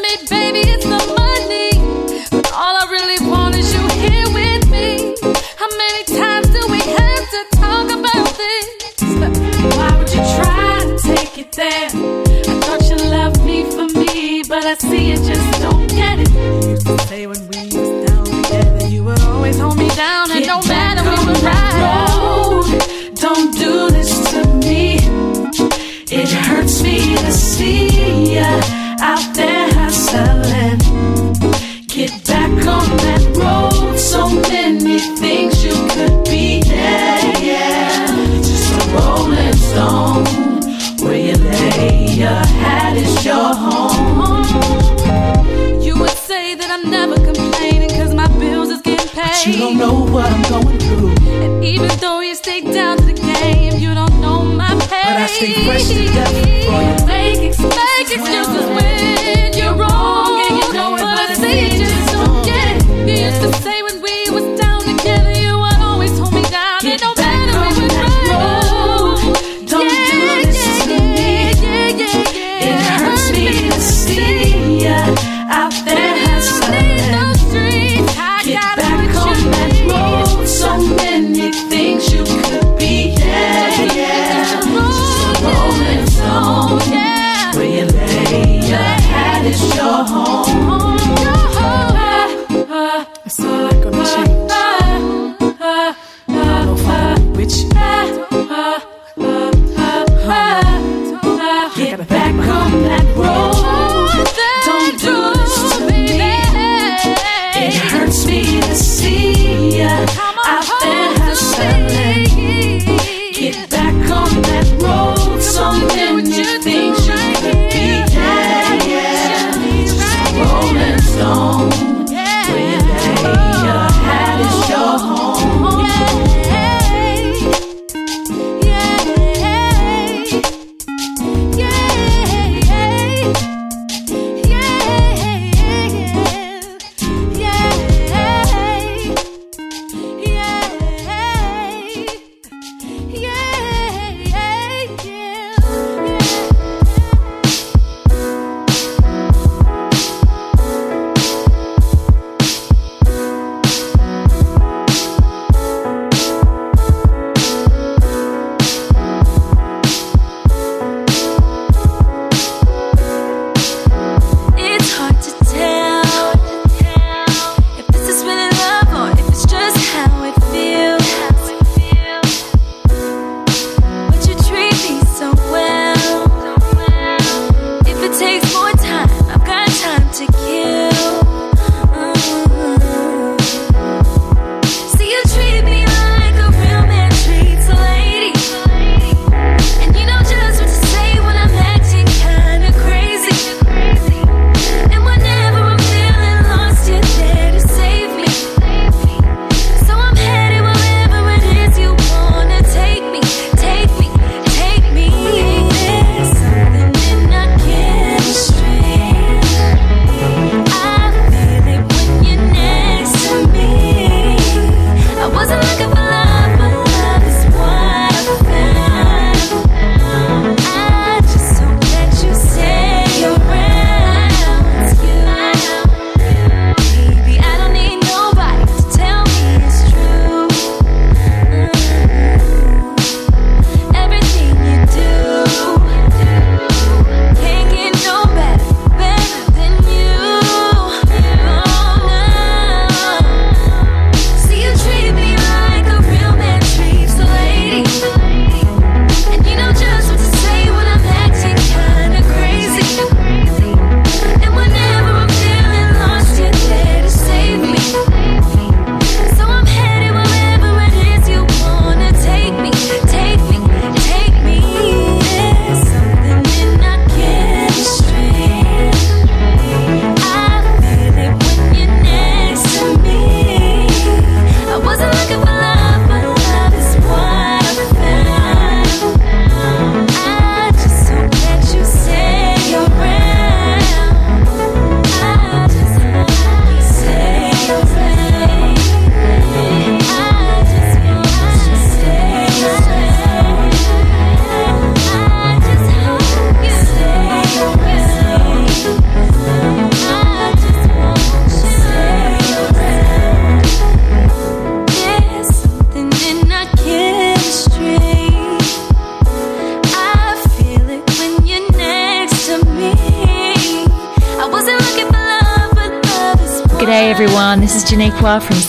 I see it
just way. You don't know what I'm going through.
And even though you stay down to the game, you don't know my pain.
But I stay fresh to death for you.
Make excuses. Make excuses.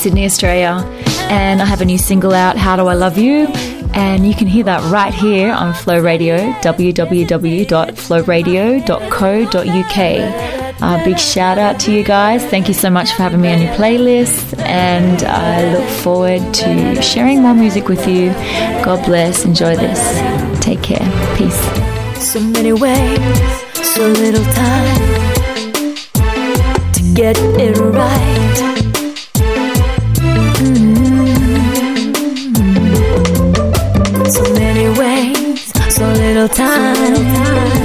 Sydney, Australia, and I have a new single out, How Do I Love You? And you can hear that right here on Flow Radio, www.flowradio.co.uk. Uh, big shout out to you guys. Thank you so much for having me on your playlist, and I look forward to sharing more music with you. God bless. Enjoy this. Take care. Peace.
So many ways, so little time to get it right. Time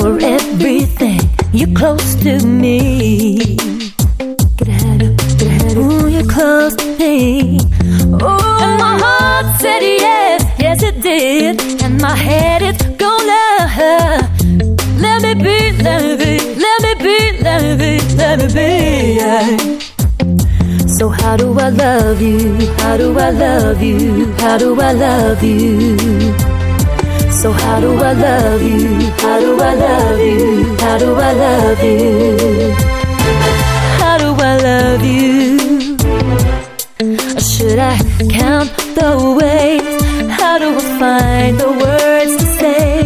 touch, your everything. You're close to me. Ooh, you're close to me. Oh, and my heart said yes, yes it did, and my head is gonna. Let me be, let me be, let me be, let me be, let me be. So how do I love you? How do I love you? How do I love you? So how do I love you? How do I love you? How do I love you? How do I love you? Or should I count the ways? How do I find the words to say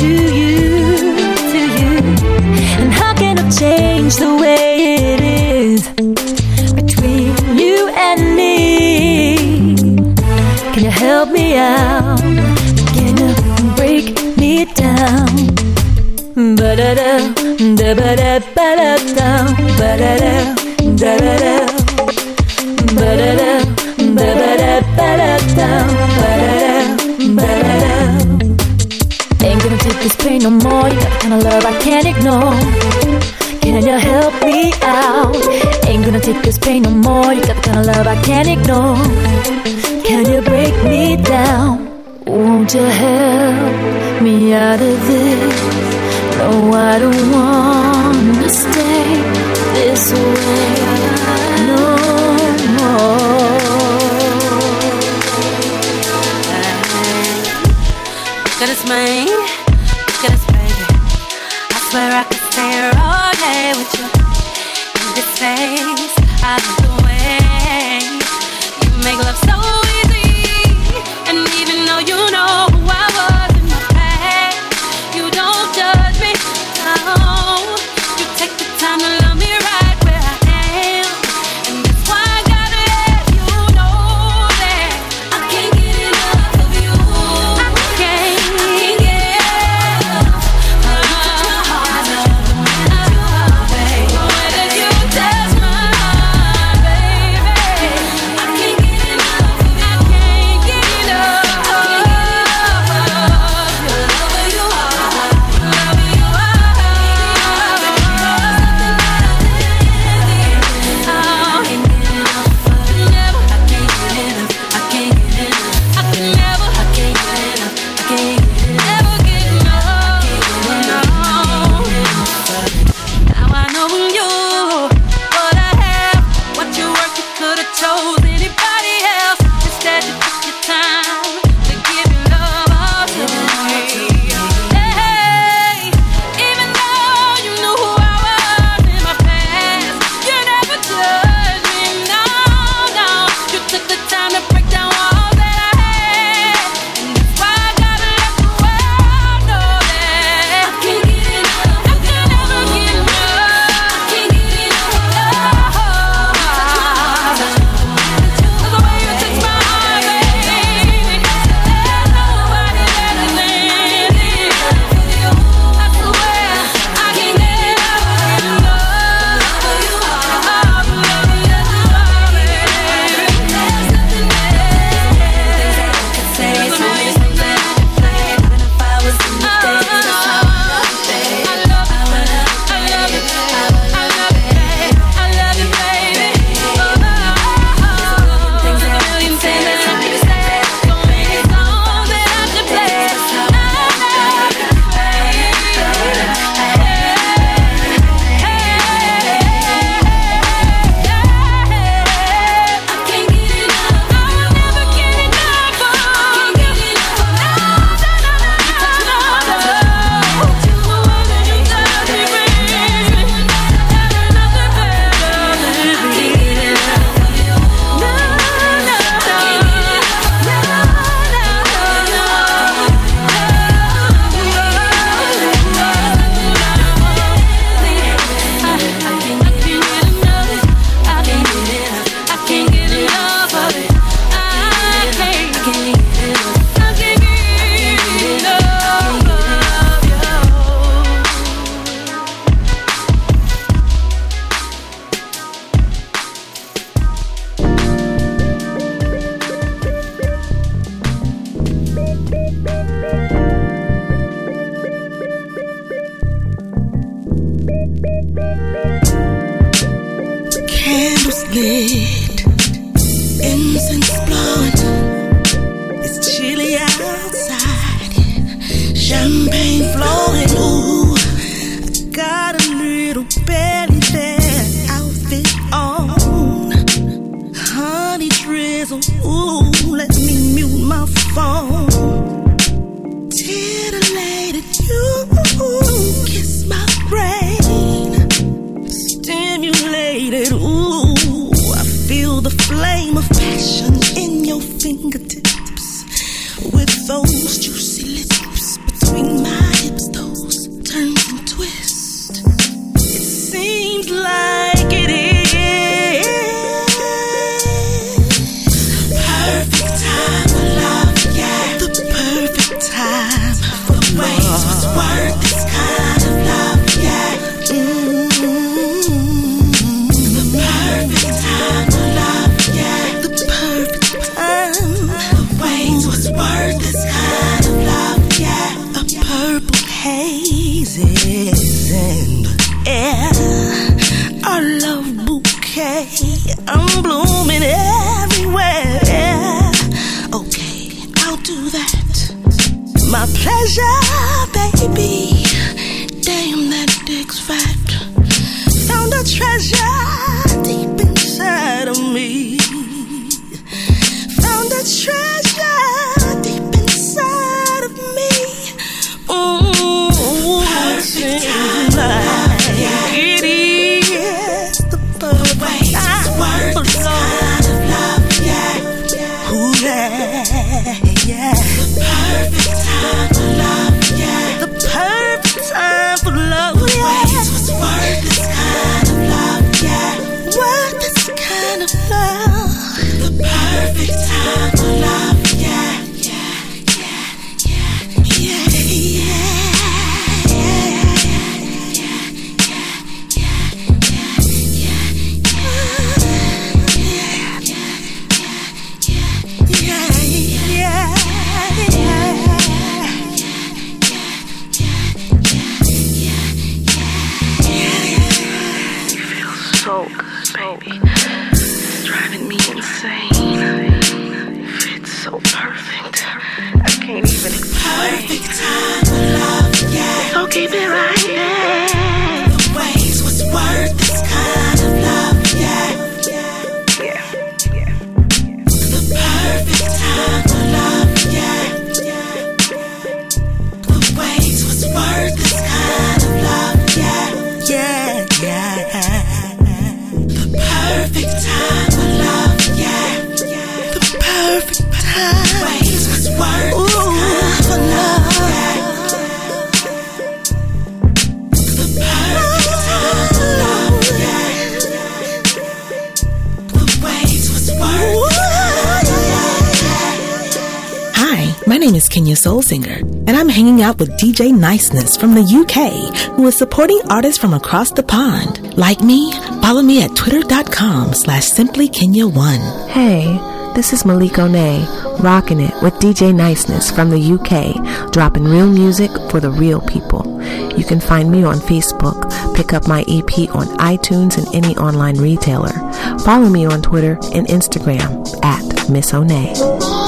to you, to you? And how can I change the way it is between you and me? Can you help me out? Can you break me down? Ba-da-da, da-ba-da, ba-da-da, ba-da-da, da-da-da. Ba-da-da, ba-ba-da, ba-da-da, ba-da-da, ba-da-da. Ain't gonna take this pain no more. You got the kind of love I can't ignore. Can you help me out? Ain't gonna take this pain no more. You got the kind of love I can't ignore. Can you break me down? Won't you help me out of this? No, I don't wanna stay this way no more.
Look at this
twist. It seems like it is the perfect time for love, yeah. The perfect time for the waste was worth.
pressure with DJ Niceness from the UK, who is supporting artists from across the pond. Like me? Follow me at twitter.com slash simplykenya1.
Hey, this is Malik One, rocking it with DJ Niceness from the UK, dropping real music for the real people. You can find me on Facebook, pick up my EP on iTunes and any online retailer. Follow me on Twitter and Instagram at Miss
One.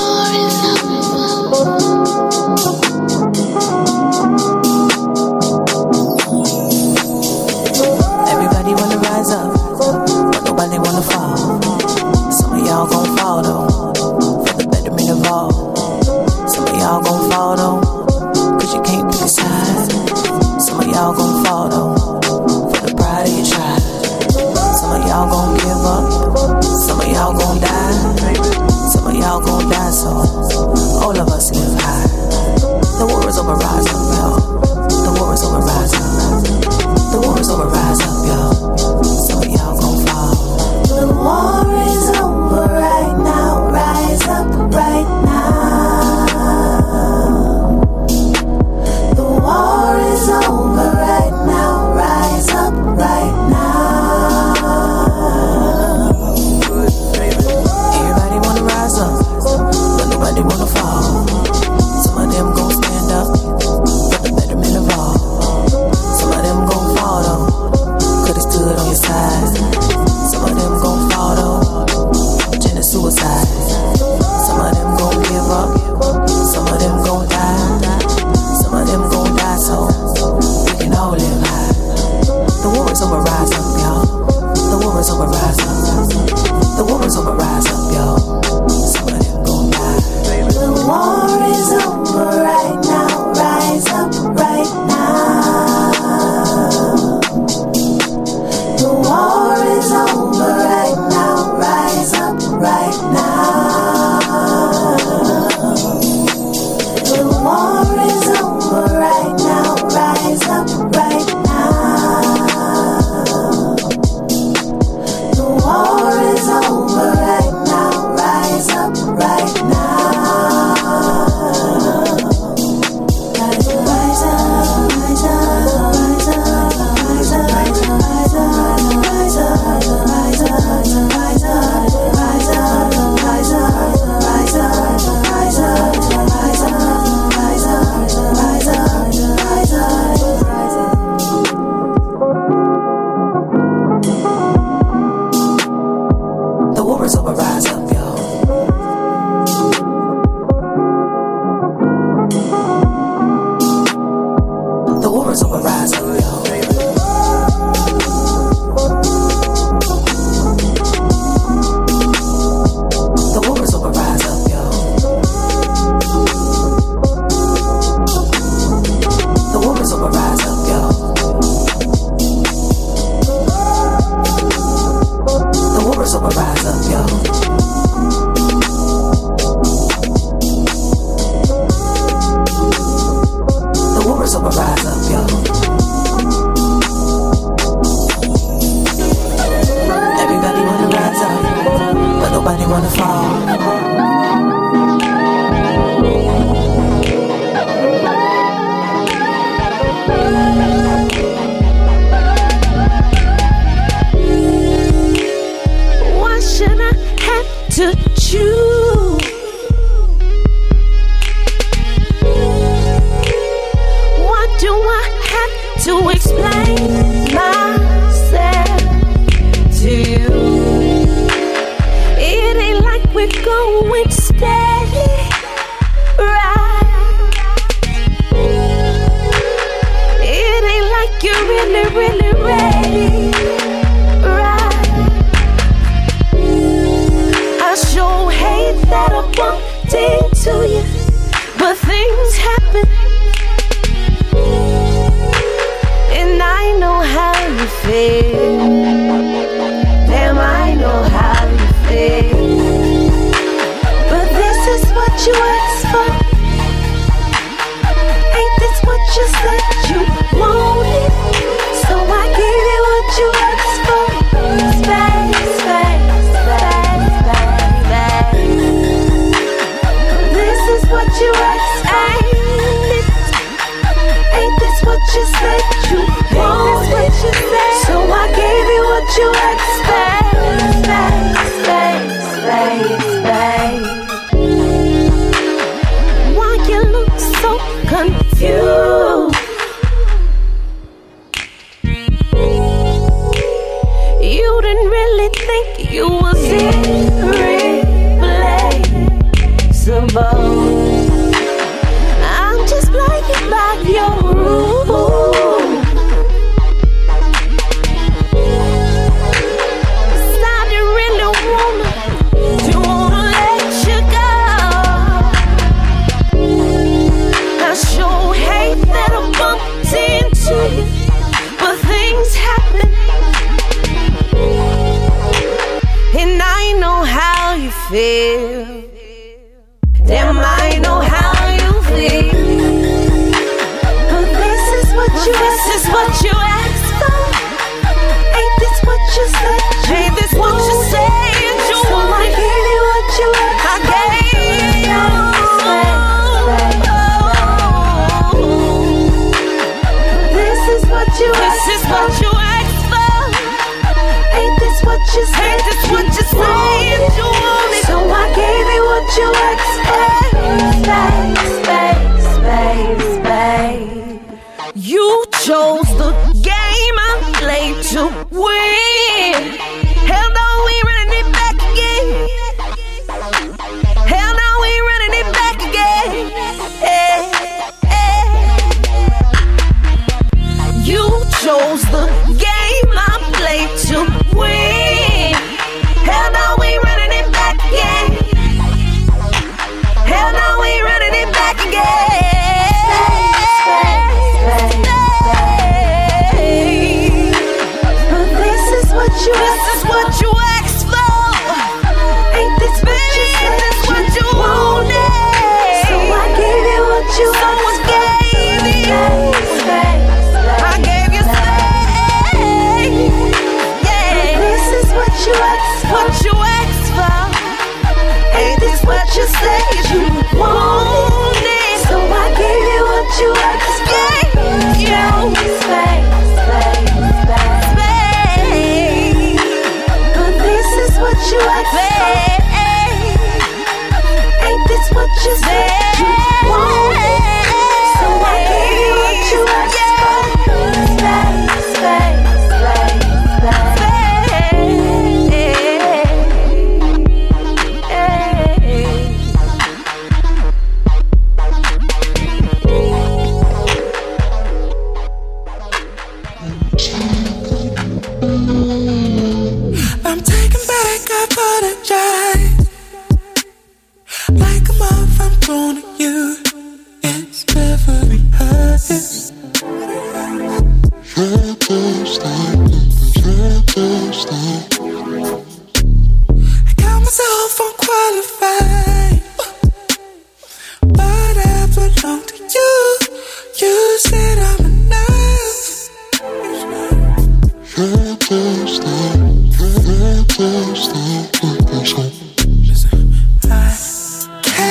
Waters will rise up, yo.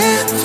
it.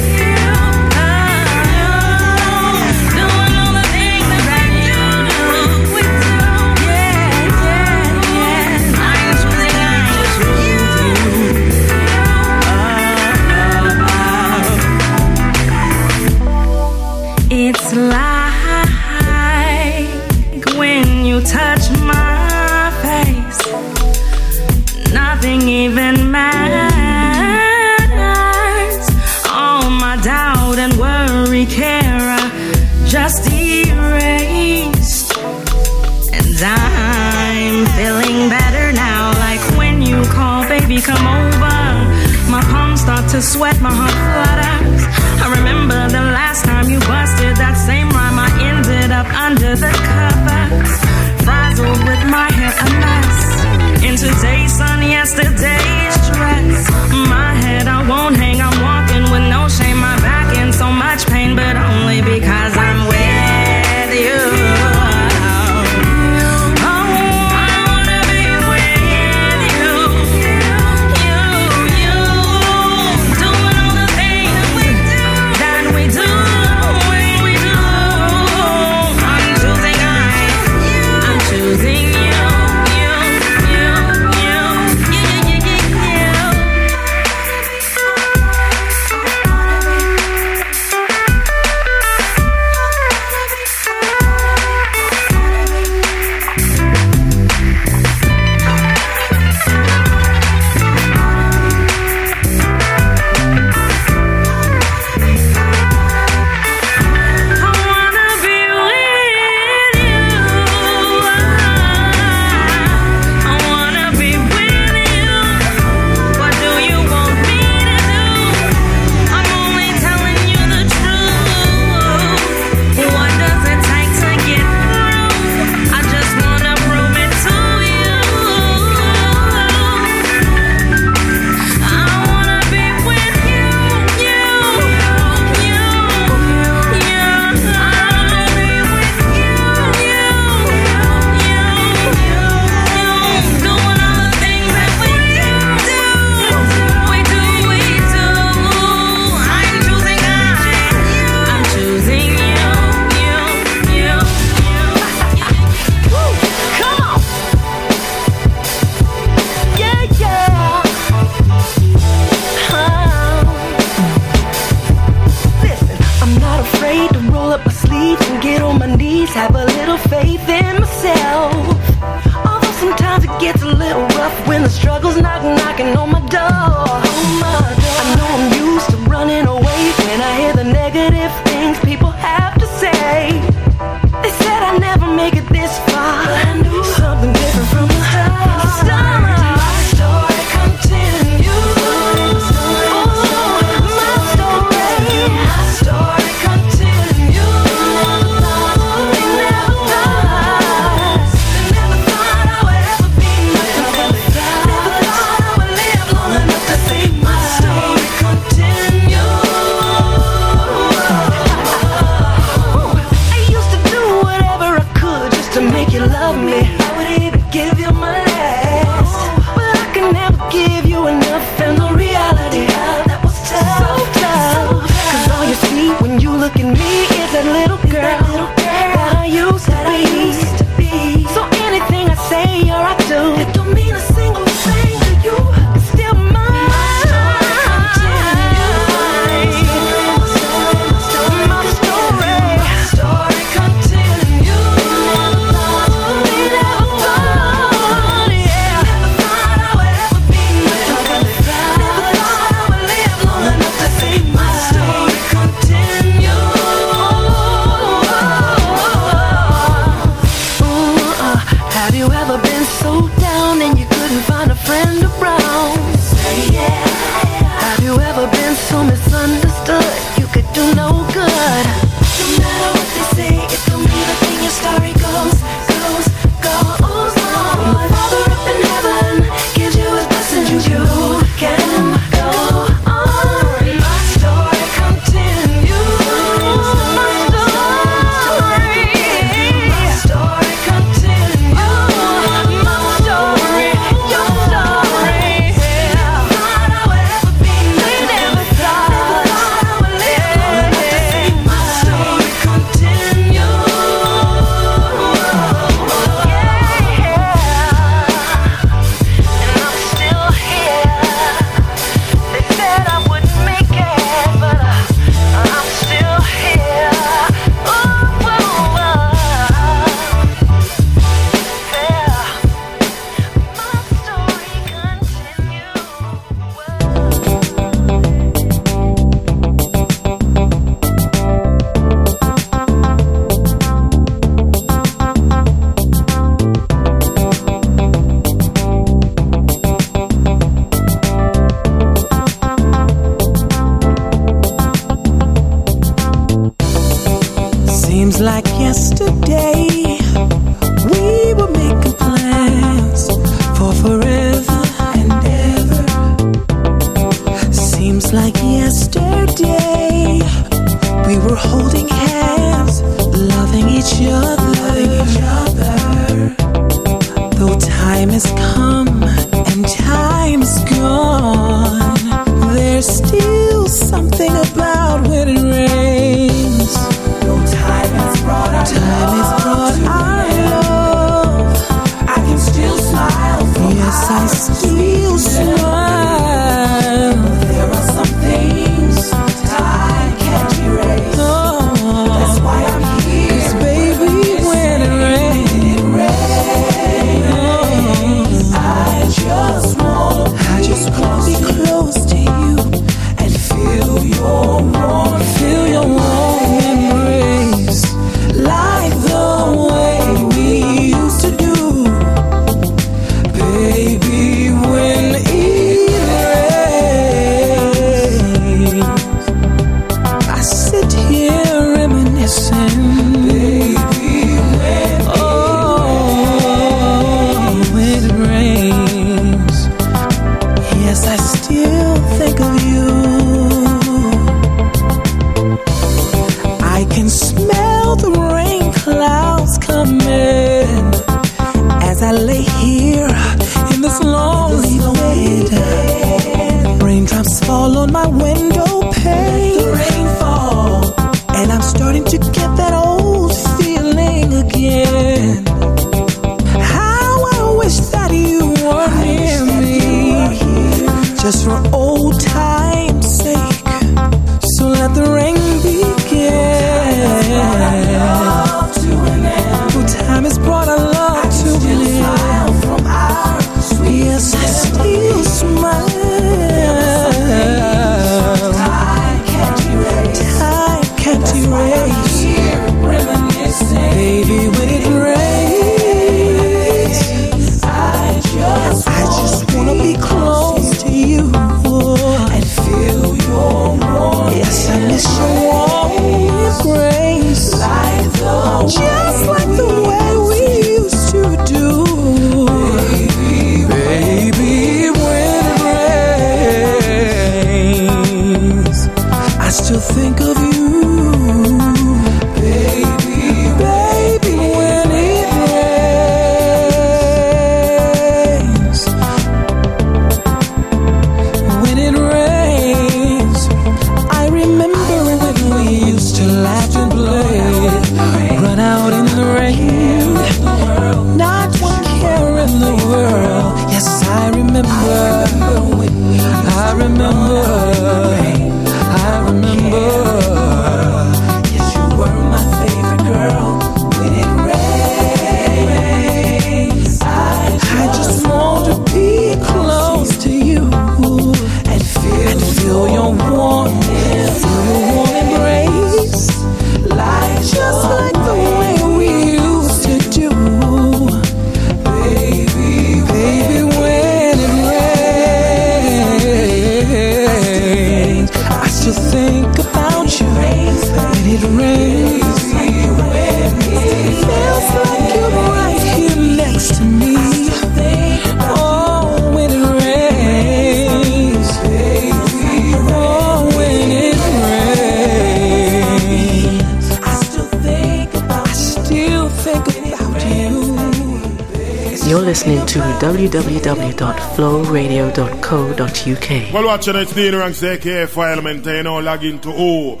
People watching it stay in
ranks AK file maintain now log into oh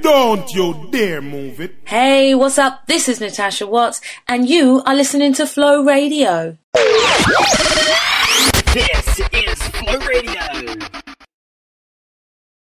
Don't you dare move it.
Hey, what's up? This is Natasha Watts and you are listening to Flow Radio.